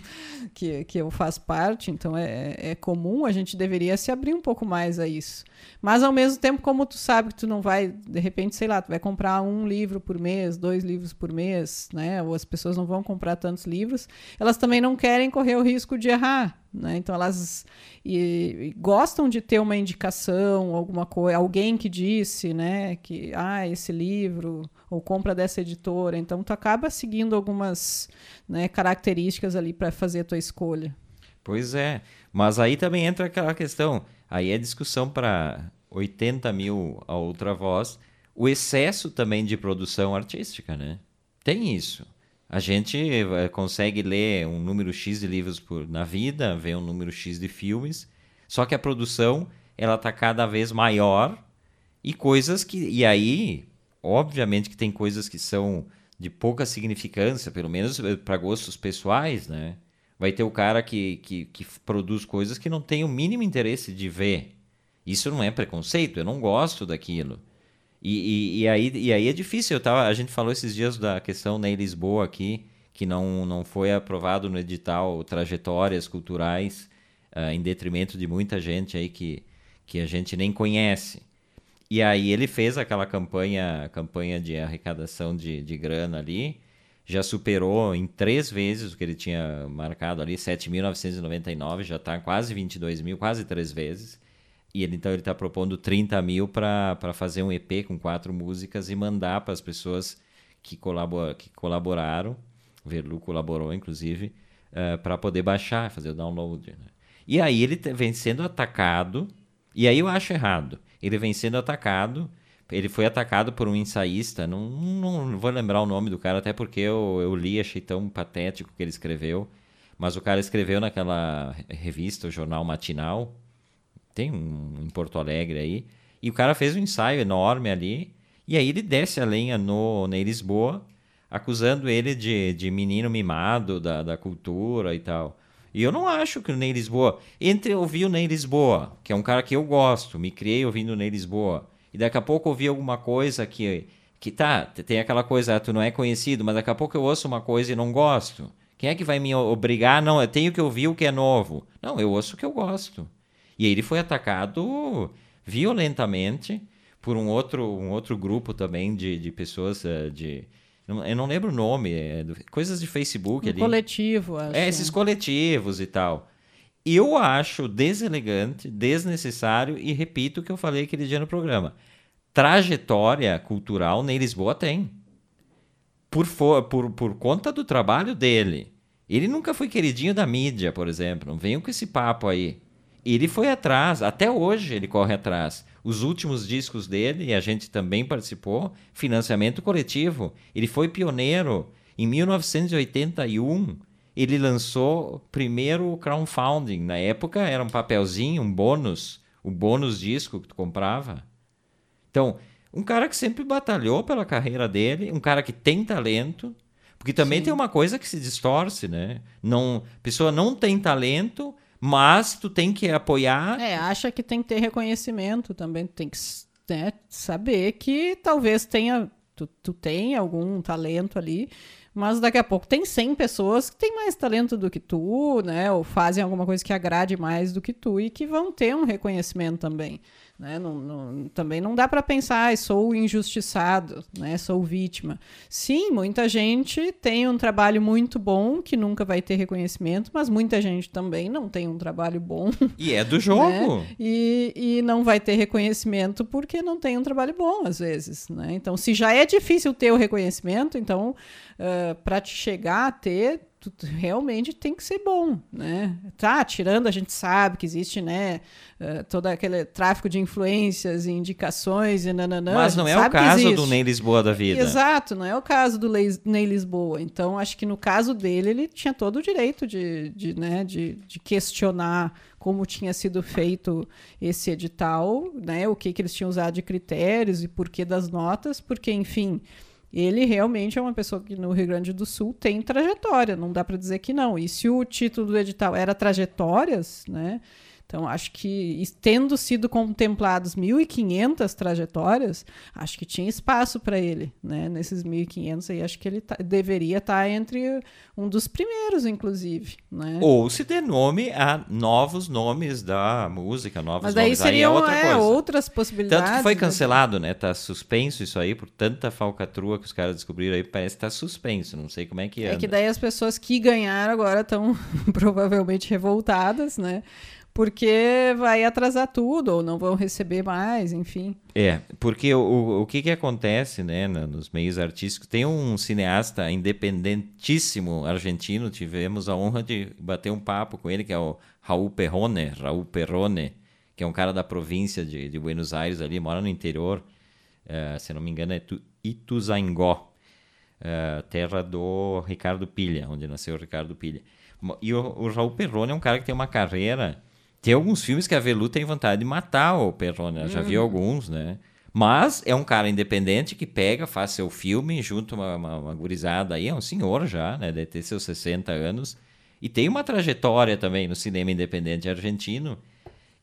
[LAUGHS] que, que eu faço parte, então é, é comum, a gente deveria se abrir um pouco mais a isso. Mas ao mesmo tempo, como tu sabe que tu não vai, de repente, sei lá, tu vai comprar um livro por mês, dois livros por mês, né? Ou as pessoas não vão comprar tantos livros, elas também não querem correr o risco de errar. Né? Então elas e, e gostam de ter uma indicação, alguma coisa, alguém que disse, né, que ah, esse livro ou compra dessa editora. Então tu acaba seguindo algumas né, características ali para fazer a tua escolha. Pois é, mas aí também entra aquela questão, aí é discussão para 80 mil a outra voz, o excesso também de produção artística, né? Tem isso. A gente eh, consegue ler um número X de livros por, na vida, ver um número X de filmes, só que a produção ela está cada vez maior e coisas que. E aí, obviamente que tem coisas que são de pouca significância, pelo menos eh, para gostos pessoais, né? Vai ter o cara que, que, que produz coisas que não tem o mínimo interesse de ver. Isso não é preconceito, eu não gosto daquilo. E, e, e, aí, e aí é difícil. Eu tava, a gente falou esses dias da questão né, em Lisboa aqui, que não, não foi aprovado no edital trajetórias culturais, uh, em detrimento de muita gente aí que, que a gente nem conhece. E aí ele fez aquela campanha, campanha de arrecadação de, de grana ali, já superou em três vezes o que ele tinha marcado ali, 7.999, já está quase 22 mil, quase três vezes. E ele então ele está propondo 30 mil para fazer um EP com quatro músicas e mandar para as pessoas que, colabora, que colaboraram, Verlu colaborou inclusive, uh, para poder baixar, fazer o download. Né? E aí ele vem sendo atacado, e aí eu acho errado. Ele vem sendo atacado, ele foi atacado por um ensaísta, não, não, vou lembrar o nome do cara, até porque eu, eu li, achei tão patético que ele escreveu. Mas o cara escreveu naquela revista, o Jornal Matinal, tem um em Porto Alegre aí, e o cara fez um ensaio enorme ali, e aí ele desce a lenha no Ney Lisboa, acusando ele de, de menino mimado da, da cultura e tal. E eu não acho que o Ney Lisboa. Entre ouvir o Ney Lisboa, que é um cara que eu gosto, me criei ouvindo o Ney Lisboa, e daqui a pouco ouvir alguma coisa que. Que tá, tem aquela coisa, ah, tu não é conhecido, mas daqui a pouco eu ouço uma coisa e não gosto. Quem é que vai me obrigar? Não, eu tenho que ouvir o que é novo. Não, eu ouço o que eu gosto. E ele foi atacado violentamente por um outro, um outro grupo também de, de pessoas uh, de. Eu não lembro o nome, é, coisas de Facebook um ali. Coletivo, acho. É, esses coletivos e tal. Eu acho deselegante, desnecessário e repito o que eu falei aquele dia no programa. Trajetória cultural nem Lisboa tem. Por, for, por, por conta do trabalho dele. Ele nunca foi queridinho da mídia, por exemplo. Não venham com esse papo aí. Ele foi atrás, até hoje ele corre atrás. Os últimos discos dele, e a gente também participou, financiamento coletivo. Ele foi pioneiro. Em 1981, ele lançou primeiro o crowdfunding. Na época era um papelzinho, um bônus, o bônus disco que tu comprava. Então, um cara que sempre batalhou pela carreira dele, um cara que tem talento, porque também Sim. tem uma coisa que se distorce, né? Não, a pessoa não tem talento, mas tu tem que apoiar. É, acha que tem que ter reconhecimento também, tem que né, saber que talvez tenha tu, tu tem algum talento ali, mas daqui a pouco tem 100 pessoas que têm mais talento do que tu, né? Ou fazem alguma coisa que agrade mais do que tu e que vão ter um reconhecimento também. Né? Não, não, também não dá para pensar, ah, sou injustiçado, né? sou vítima. Sim, muita gente tem um trabalho muito bom que nunca vai ter reconhecimento, mas muita gente também não tem um trabalho bom. E é do jogo. Né? E, e não vai ter reconhecimento porque não tem um trabalho bom, às vezes. Né? Então, se já é difícil ter o reconhecimento, então, uh, para te chegar a ter, realmente tem que ser bom, né? Tá, tirando a gente sabe que existe, né, uh, todo aquele tráfico de influências e indicações e nananã. Mas não é o caso do Ney Lisboa da vida. Exato, não é o caso do Ney Lisboa. Então, acho que no caso dele, ele tinha todo o direito de, de, né, de, de questionar como tinha sido feito esse edital, né, o que, que eles tinham usado de critérios e porquê das notas, porque, enfim ele realmente é uma pessoa que no Rio Grande do Sul tem trajetória, não dá para dizer que não. E se o título do edital era trajetórias, né? Então, acho que, tendo sido contemplados 1.500 trajetórias, acho que tinha espaço para ele, né? Nesses 1.500 aí, acho que ele tá, deveria estar tá entre um dos primeiros, inclusive, né? Ou se dê nome a novos nomes da música, novos Mas daí nomes. seriam aí é outra é, outras possibilidades. Tanto que foi né? cancelado, né? Tá suspenso isso aí, por tanta falcatrua que os caras descobriram aí, parece que tá suspenso, não sei como é que é. É que daí as pessoas que ganharam agora estão [LAUGHS] provavelmente revoltadas, né? Porque vai atrasar tudo, ou não vão receber mais, enfim. É, porque o, o que, que acontece né, nos meios artísticos? Tem um cineasta independentíssimo argentino, tivemos a honra de bater um papo com ele, que é o Raul Perrone, Raul Perrone, que é um cara da província de, de Buenos Aires ali, mora no interior, uh, se não me engano é Ituzaingó, uh, terra do Ricardo Pilha, onde nasceu o Ricardo Pilha. E o, o Raul Perrone é um cara que tem uma carreira tem alguns filmes que a Velu tem vontade de matar o Perrone, né? já vi uhum. alguns, né? Mas é um cara independente que pega, faz seu filme, junto uma, uma, uma gurizada aí, é um senhor já, né? Deve ter seus 60 anos. E tem uma trajetória também no cinema independente argentino.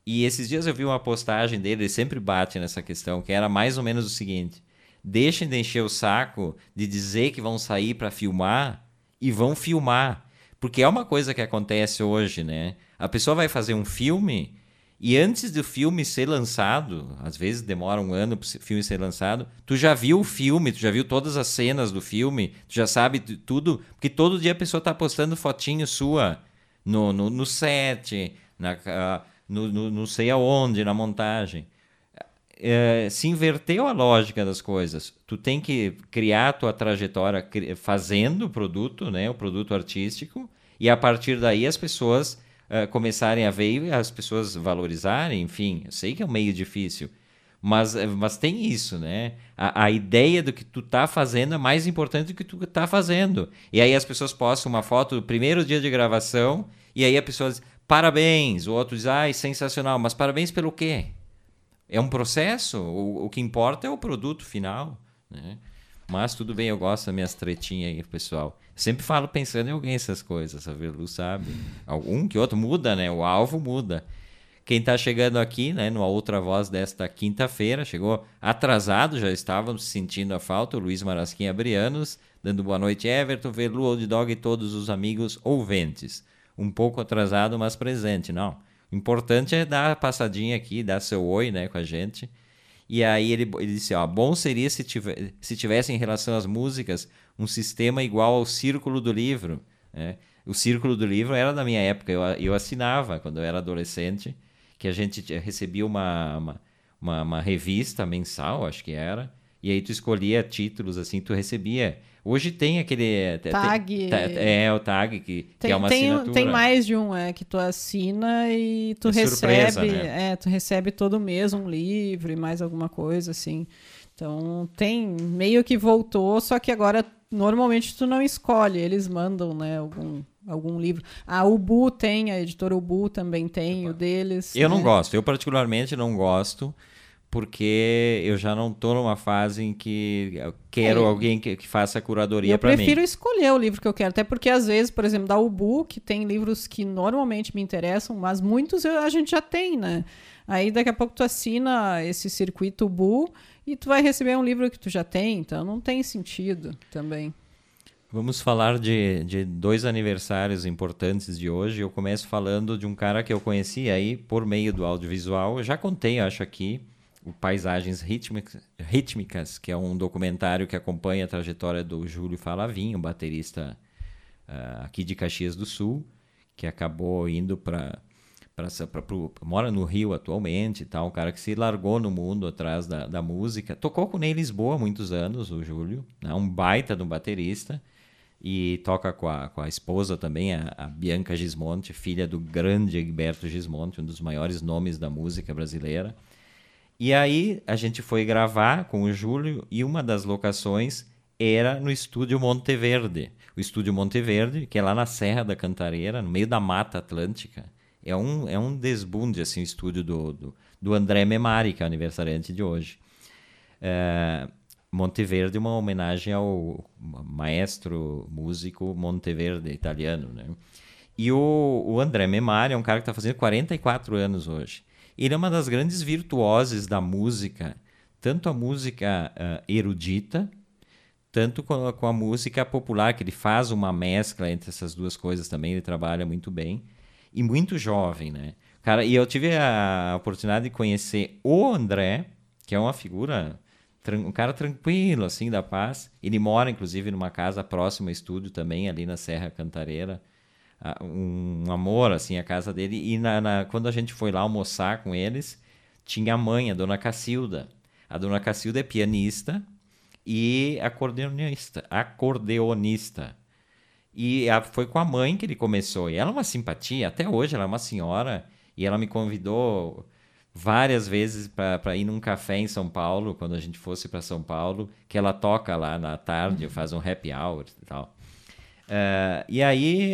E esses dias eu vi uma postagem dele, ele sempre bate nessa questão, que era mais ou menos o seguinte: deixem de encher o saco de dizer que vão sair para filmar e vão filmar. Porque é uma coisa que acontece hoje, né? A pessoa vai fazer um filme e antes do filme ser lançado, às vezes demora um ano para o filme ser lançado, tu já viu o filme, tu já viu todas as cenas do filme, tu já sabe tudo, porque todo dia a pessoa está postando fotinho sua no, no, no set, na, no, no, não sei aonde, na montagem. É, se inverteu a lógica das coisas. Tu tem que criar a tua trajetória fazendo o produto, né, o produto artístico, e a partir daí as pessoas uh, começarem a ver e as pessoas valorizarem, enfim. Eu sei que é um meio difícil, mas, eh, mas tem isso, né? A, a ideia do que tu tá fazendo é mais importante do que tu tá fazendo. E aí as pessoas postam uma foto do primeiro dia de gravação e aí a pessoa diz, parabéns. O outro diz, ai, sensacional. Mas parabéns pelo quê? É um processo. O, o que importa é o produto final, né? Mas tudo bem, eu gosto das minhas tretinhas aí, pessoal. Sempre falo pensando em alguém essas coisas, a Verlu sabe. Algum que outro muda, né? O alvo muda. Quem está chegando aqui, né, numa outra voz desta quinta-feira, chegou atrasado, já estávamos sentindo a falta, o Luiz Marasquim Abrianos, dando boa noite, Everton, Verlu, Old Dog e todos os amigos ouventes. Um pouco atrasado, mas presente, não. O importante é dar a passadinha aqui, dar seu oi, né, com a gente. E aí ele, ele disse, ó, bom seria se, tive, se tivesse em relação às músicas um sistema igual ao Círculo do Livro, né? O Círculo do Livro era da minha época, eu, eu assinava quando eu era adolescente, que a gente recebia uma, uma, uma, uma revista mensal, acho que era, e aí tu escolhia títulos assim, tu recebia. Hoje tem aquele tag. Tem, é o tag que, tem, que é uma tem, assinatura. Tem mais de um, é que tu assina e tu é recebe, surpresa, né? é, tu recebe todo mês um livro e mais alguma coisa assim. Então tem meio que voltou, só que agora normalmente tu não escolhe, eles mandam, né, algum algum livro. A Ubu tem, a editora Ubu também tem o deles. Eu né? não gosto, eu particularmente não gosto, porque eu já não estou numa fase em que eu quero é, alguém que, que, faça a curadoria para mim. Eu prefiro escolher o livro que eu quero, até porque às vezes, por exemplo, da Ubu, que tem livros que normalmente me interessam, mas muitos eu, a gente já tem, né? Aí daqui a pouco tu assina esse circuito Ubu e tu vai receber um livro que tu já tem, então não tem sentido também. Vamos falar de, de dois aniversários importantes de hoje. Eu começo falando de um cara que eu conheci aí por meio do audiovisual. Eu já contei, acho aqui, Paisagens Rítmicas, que é um documentário que acompanha a trajetória do Júlio Falavinho, baterista uh, aqui de Caxias do Sul, que acabou indo para mora no Rio atualmente, tal, um cara que se largou no mundo atrás da, da música. Tocou com Ney Lisboa há muitos anos, o Júlio, né? um baita de um baterista e toca com a, com a esposa também, a, a, Bianca Gismonte, filha do grande Egberto Gismonte, um dos maiores nomes da música brasileira. E aí a gente foi gravar com o Júlio e uma das locações era no estúdio Monteverde. O estúdio Monteverde, que é lá na Serra da Cantareira, no meio da Mata Atlântica. É um, é um desbunde, assim, o estúdio do, do, do André Memari, que é o aniversariante de hoje. É, Monteverde uma homenagem ao maestro músico Monteverde, italiano, né? E o, o André Memari é um cara que está fazendo 44 anos hoje. Ele é uma das grandes virtuoses da música, tanto a música uh, erudita, tanto com a, com a, música popular, que ele faz uma mescla entre essas duas coisas também, ele trabalha muito bem, e muito jovem, né? Cara, e eu tive a oportunidade de conhecer o André, que é uma figura um cara tranquilo, assim, da paz. Ele mora, inclusive, numa casa próxima ao estúdio também, ali na Serra Cantareira. Um, amor, assim, a casa dele. E na, na, quando a gente foi lá almoçar com eles, tinha a mãe, a dona Cacilda. A dona Cacilda é pianista e acordeonista. acordeonista. E a, foi com a mãe que ele começou. E ela é uma simpatia, até hoje ela é uma senhora. E ela me convidou várias vezes para ir num café em São Paulo, quando a gente fosse para São Paulo, que ela toca lá na tarde, uhum. faz um happy hour e tal. Uh, e aí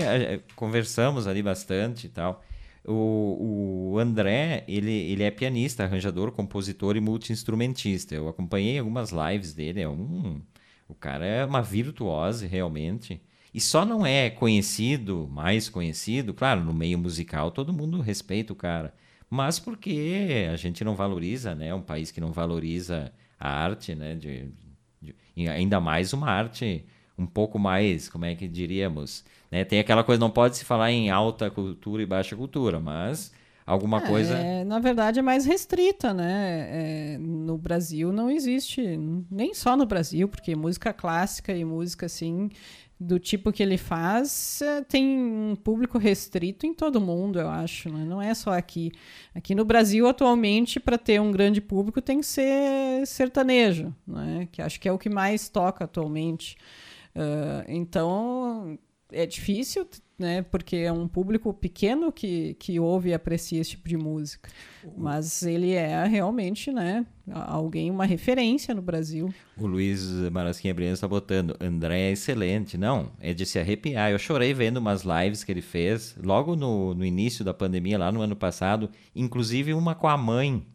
conversamos ali bastante e tal. O, o André, ele, ele é pianista, arranjador, compositor e multi-instrumentista. Eu acompanhei algumas lives dele, é um... O cara é uma virtuose, realmente. E só não é conhecido, mais conhecido, claro, no meio musical todo mundo respeita o cara mas porque a gente não valoriza, né? Um país que não valoriza a arte, né? De, de, ainda mais uma arte um pouco mais, como é que diríamos, né? Tem aquela coisa, não pode se falar em alta cultura e baixa cultura, mas alguma é, coisa. Na verdade, é mais restrita, né? É, no Brasil não existe, nem só no Brasil, porque música clássica e música assim do tipo que ele faz é, tem um público restrito em todo mundo, eu acho, né? não é só aqui. Aqui no Brasil, atualmente, para ter um grande público, tem que ser sertanejo, né? que acho que é o que mais toca atualmente. Uh, então, é difícil né? Porque é um público pequeno que, que ouve e aprecia esse tipo de música. Mas ele é realmente, né? Alguém, uma referência no Brasil. O Luiz Marasquinha Briano está botando, André é excelente. Não, é de se arrepiar. Eu chorei vendo umas lives que ele fez, logo no, no início da pandemia, lá no ano passado, inclusive uma com a mãe.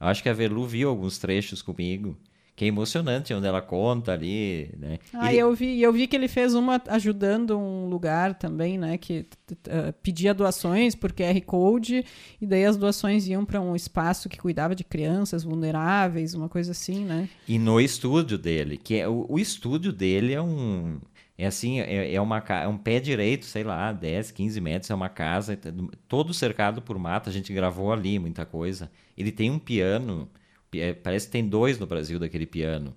Acho que a Velu viu alguns trechos comigo que é emocionante onde ela conta ali, né? Ah, ele... eu vi, eu vi que ele fez uma ajudando um lugar também, né, que uh, pedia doações por QR Code e daí as doações iam para um espaço que cuidava de crianças vulneráveis, uma coisa assim, né? E no estúdio dele, que é o, o estúdio dele é um é assim, é, é, uma, é um pé direito, sei lá, 10, 15 metros, é uma casa, todo cercado por mata, a gente gravou ali muita coisa. Ele tem um piano parece que tem dois no Brasil daquele piano.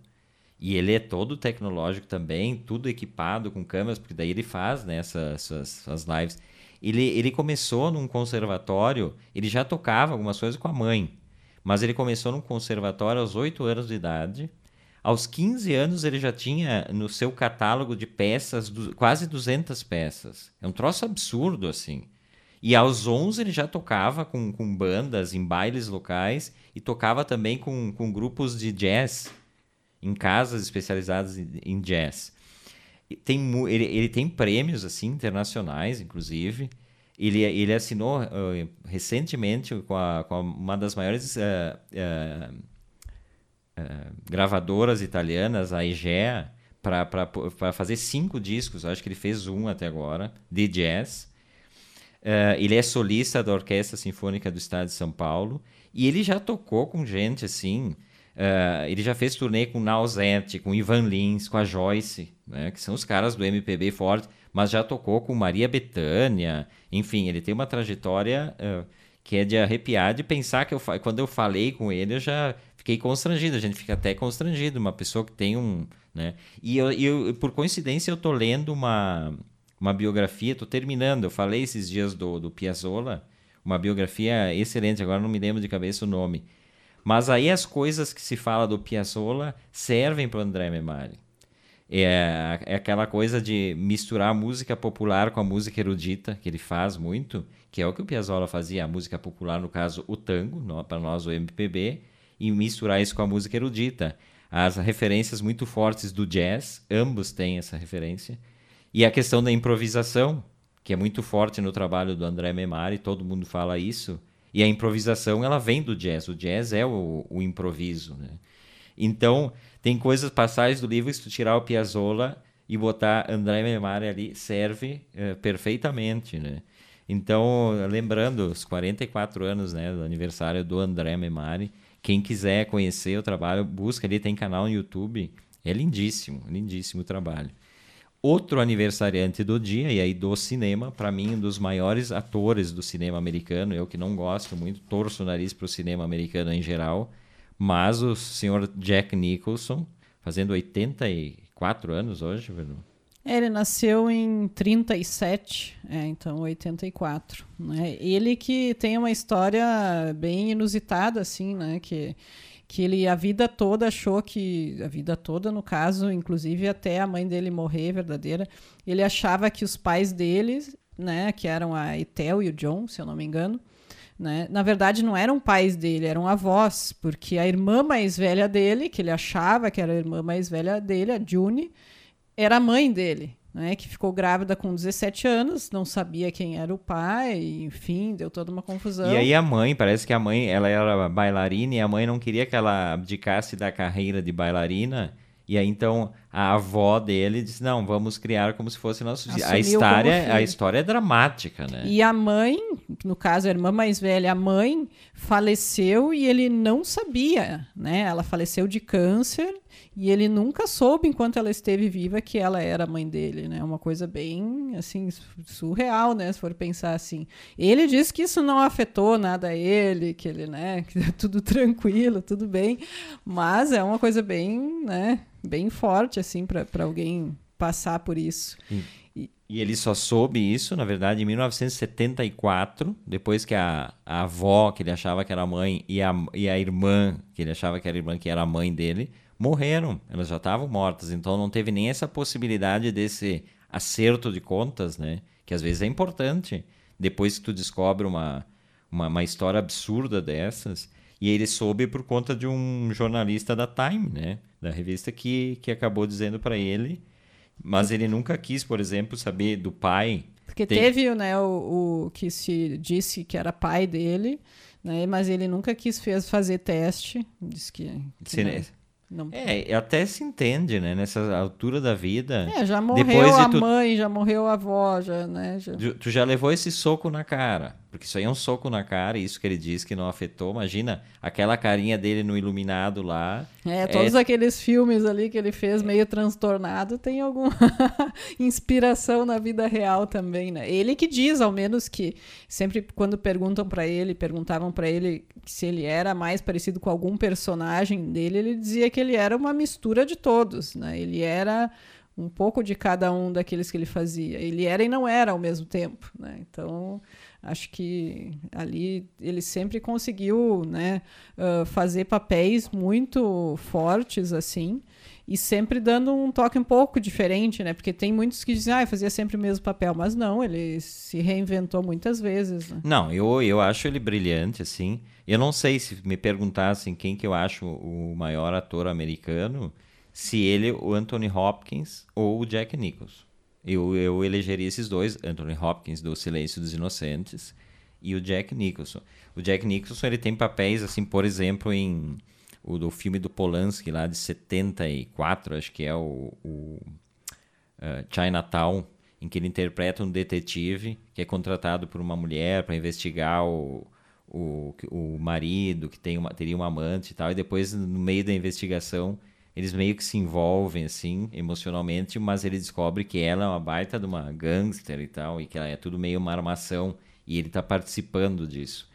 E ele é todo tecnológico também, tudo equipado com câmeras, porque daí ele faz né, essas, essas, essas lives. Ele, ele começou num conservatório, ele já tocava algumas coisas com a mãe, mas ele começou num conservatório aos 8 anos de idade. Aos 15 anos ele já tinha no seu catálogo de peças quase 200 peças. É um troço absurdo assim. E aos 11 ele já tocava com, com bandas em bailes locais e tocava também com, com grupos de jazz em casas especializadas em, jazz. Tem, ele, ele tem prêmios assim internacionais, inclusive. Ele, ele assinou uh, recentemente com, a, com a, uma das maiores uh, uh, gravadoras italianas, a Egea, para fazer cinco discos. Acho que ele fez um até agora, de jazz. Ele é solista da Orquestra Sinfônica do Estado de São Paulo e ele já tocou com gente assim. Uh, ele já fez turnê com Nausete, com Ivan Lins, com a Joyce, né, que são os caras do MPB forte, mas já tocou com Maria Bethânia. Enfim, ele tem uma trajetória uh, que é de arrepiar, de pensar que eu, quando eu falei com ele, eu já fiquei constrangido. A gente fica até constrangido, uma pessoa que tem um. Né? E eu, eu, por coincidência, eu tô lendo uma, uma biografia, tô terminando. Eu falei esses dias do, do Piazzolla uma biografia excelente, agora não me lembro de cabeça o nome. Mas aí as coisas que se fala do Piazzolla servem para André Memari. É, é aquela coisa de misturar a música popular com a música erudita, que ele faz muito, que é o que o Piazzolla fazia, a música popular, no caso, o tango, para nós o MPB, e misturar isso com a música erudita. As referências muito fortes do jazz, ambos têm essa referência. E a questão da improvisação, que é muito forte no trabalho do André Memari, todo mundo fala isso. E a improvisação, ela vem do jazz. O jazz é o, o improviso, né? Então, tem coisas, passagens do livro, se tu tirar o Piazzolla e botar André Memari ali, serve uh, perfeitamente, né? Então, lembrando os 44 anos né, do aniversário do André Memari, quem quiser conhecer o trabalho, busca ali, tem canal no YouTube. É lindíssimo, lindíssimo trabalho. Outro aniversariante do dia, e aí do cinema, para mim, um dos maiores atores do cinema americano, eu que não gosto muito, torço o nariz para o cinema americano em geral, mas o senhor Jack Nicholson, fazendo 84 anos hoje, velho. É, ele nasceu em 37, é, então 84. Né? Ele que tem uma história bem inusitada, assim, né? Que que ele a vida toda achou que a vida toda no caso, inclusive até a mãe dele morrer verdadeira, ele achava que os pais deles, né, que eram a Etel e o John, se eu não me engano, né, na verdade não eram pais dele, eram avós, porque a irmã mais velha dele, que ele achava que era a irmã mais velha dele, a June, era a mãe dele né, que ficou grávida com 17 anos, não sabia quem era o pai, enfim, deu toda uma confusão. E aí a mãe, parece que a mãe, ela era bailarina e a mãe não queria que ela abdicasse da carreira de bailarina. E aí então a avó dele disse: "Não, vamos criar como se fosse nosso filho". A história, a história é dramática, né? E a mãe, no caso, a irmã mais velha, a mãe, faleceu e ele não sabia, né? Ela faleceu de câncer e ele nunca soube, enquanto ela esteve viva, que ela era a mãe dele, né? Uma coisa bem, assim, surreal, né? Se for pensar assim. Ele disse que isso não afetou nada a ele, que ele, né? [LAUGHS] Que é tudo tranquilo, tudo bem. Mas é uma coisa bem, né? Bem forte, assim, para alguém passar por isso. Sim. E ele só soube isso, na verdade, em 1974, depois que a, a avó, que ele achava que era a mãe, e a, e a irmã, que ele achava que era a irmã, que era a mãe dele, morreram. Elas já estavam mortas. Então não teve nem essa possibilidade desse acerto de contas, né? Que às vezes é importante. Depois que tu descobre uma, uma, uma história absurda dessas. E ele soube por conta de um jornalista da Time, né? Da revista que, que acabou dizendo para ele mas ele nunca quis, por exemplo, saber do pai. Porque Tem... teve né, o, o, que se disse que era pai dele, né, mas ele nunca quis fez, fazer teste. Disse que. que né, não... É, até se entende, né? Nessa altura da vida. É, já morreu a tu... mãe, já morreu a avó, já, né? Já... Tu já levou esse soco na cara. Porque isso aí é um soco na cara, isso que ele diz que não afetou. Imagina aquela carinha dele no iluminado lá. É, todos é... aqueles filmes ali que ele fez meio transtornado tem alguma [LAUGHS] inspiração na vida real também, né? Ele que diz, ao menos, que sempre quando perguntam para ele, perguntavam para ele se ele era mais parecido com algum personagem dele, ele dizia que ele era uma mistura de todos, né? Ele era um pouco de cada um daqueles que ele fazia. Ele era e não era ao mesmo tempo, né? Então Acho que ali ele sempre conseguiu né, uh, fazer papéis muito fortes assim e sempre dando um toque um pouco diferente, né? Porque tem muitos que dizem, ah, fazia sempre o mesmo papel, mas não, ele se reinventou muitas vezes. Né? Não, eu, eu acho ele brilhante, assim. Eu não sei se me perguntassem quem que eu acho o maior ator americano, se ele, o Anthony Hopkins ou o Jack Nicholson. Eu, eu elegeria esses dois, Anthony Hopkins do Silêncio dos Inocentes e o Jack Nicholson. O Jack Nicholson ele tem papéis assim, por exemplo, em o do filme do Polanski lá de 74, acho que é o, o uh, Chinatown, em que ele interpreta um detetive que é contratado por uma mulher para investigar o, o, o marido que tem uma, teria uma amante e tal, e depois no meio da investigação eles meio que se envolvem, assim, emocionalmente, mas ele descobre que ela é uma baita de uma gangster e tal, e que ela é tudo meio uma armação, e ele está participando disso.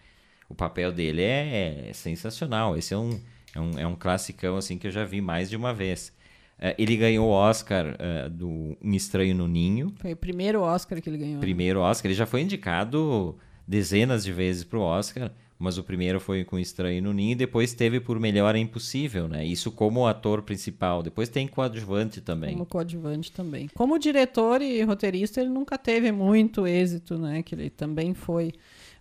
O papel dele é, é, sensacional. Esse é um, é um, é um classicão, assim, que eu já vi mais de uma vez. Uh, ele ganhou o Oscar uh, do Um Estranho no Ninho. Foi o primeiro Oscar que ele ganhou. Né? Primeiro Oscar. Ele já foi indicado dezenas de vezes para o Oscar mas o primeiro foi com Estranho no Ninho e depois teve por Melhor é Impossível, né? Isso como ator principal. Depois tem coadjuvante também. Como coadjuvante também. Como diretor e roteirista, ele nunca teve muito êxito, né? Que ele também foi.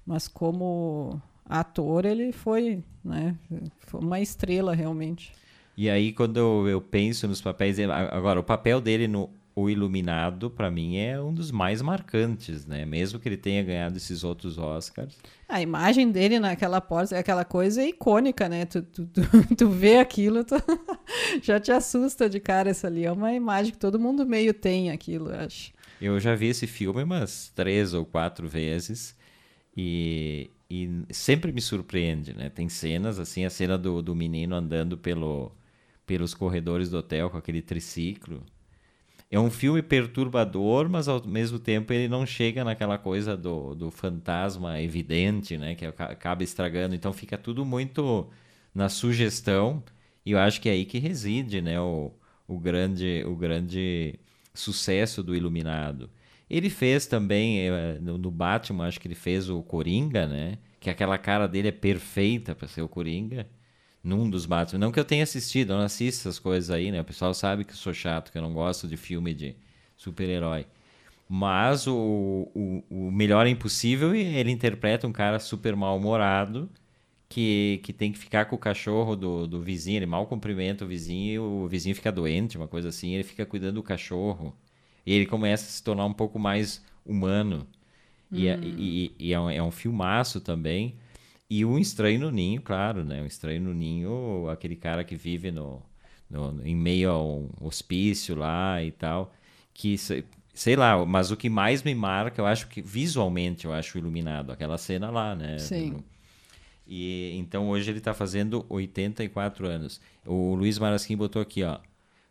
Mas como ator, ele foi, né? Foi uma estrela realmente. E aí, quando eu, eu penso nos papéis. Agora, o papel dele no o Iluminado, para mim, é um dos mais marcantes, né? Mesmo que ele tenha ganhado esses outros Oscars. A imagem dele naquela porta, aquela coisa é icônica, né? Tu, tu, tu, [LAUGHS] tu vê aquilo, tu [LAUGHS] já te assusta de cara essa ali. É uma imagem que todo mundo meio tem aquilo, eu acho. Eu já vi esse filme umas três ou quatro vezes e, e sempre me surpreende, né? Tem cenas, assim, a cena do, do menino andando pelo, pelos corredores do hotel com aquele triciclo é um filme perturbador, mas ao mesmo tempo ele não chega naquela coisa do, do fantasma evidente, né? Que acaba estragando. Então fica tudo muito na sugestão. E eu acho que é aí que reside, né? O, o, grande, o grande sucesso do Iluminado. Ele fez também, eh, no, Batman, acho que ele fez o Coringa, né? Que aquela cara dele é perfeita para ser o Coringa num dos Batman. Não que eu tenha assistido, eu não assisto essas coisas aí, né? O pessoal sabe que eu sou chato, que eu não gosto de filme de super-herói. Mas o, o, o Melhor é Impossível, ele interpreta um cara super mal-humorado que, que tem que ficar com o cachorro do, do vizinho. Ele mal cumprimenta o vizinho e o vizinho fica doente, uma coisa assim. Ele fica cuidando do cachorro. E ele começa a se tornar um pouco mais humano. E, é, hum. e, e é, um, é um filmaço também. E um estranho no ninho, claro, né? Um estranho no ninho, aquele cara que vive no, no em meio a um hospício lá e tal, que sei lá, mas o que mais me marca, eu acho que visualmente eu acho iluminado, aquela cena lá, né? Sim. E então hoje ele está fazendo 84 anos. O Luiz Marasquim botou aqui, ó.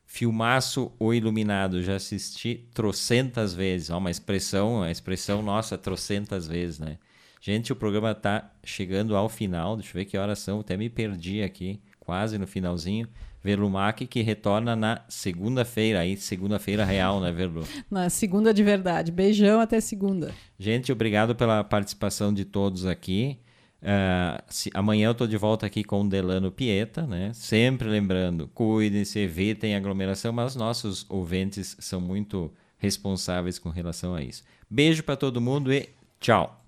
Filmaço O Iluminado, já assisti trocentas vezes. Ó, uma expressão, a expressão nossa, trocentas vezes, né? Gente, o programa está chegando ao final. Deixa eu ver que horas são. Até me perdi aqui, quase no finalzinho. Verlumac que retorna na segunda-feira, aí segunda-feira real, né, Verlu? [LAUGHS] Na segunda de verdade. Beijão até segunda. Gente, obrigado pela participação de todos aqui. Uh, se, amanhã eu estou de volta aqui com o Delano Pieta, né? Sempre lembrando, cuidem-se, evitem aglomeração, mas nossos ouvintes são muito responsáveis com relação a isso. Beijo para todo mundo e tchau!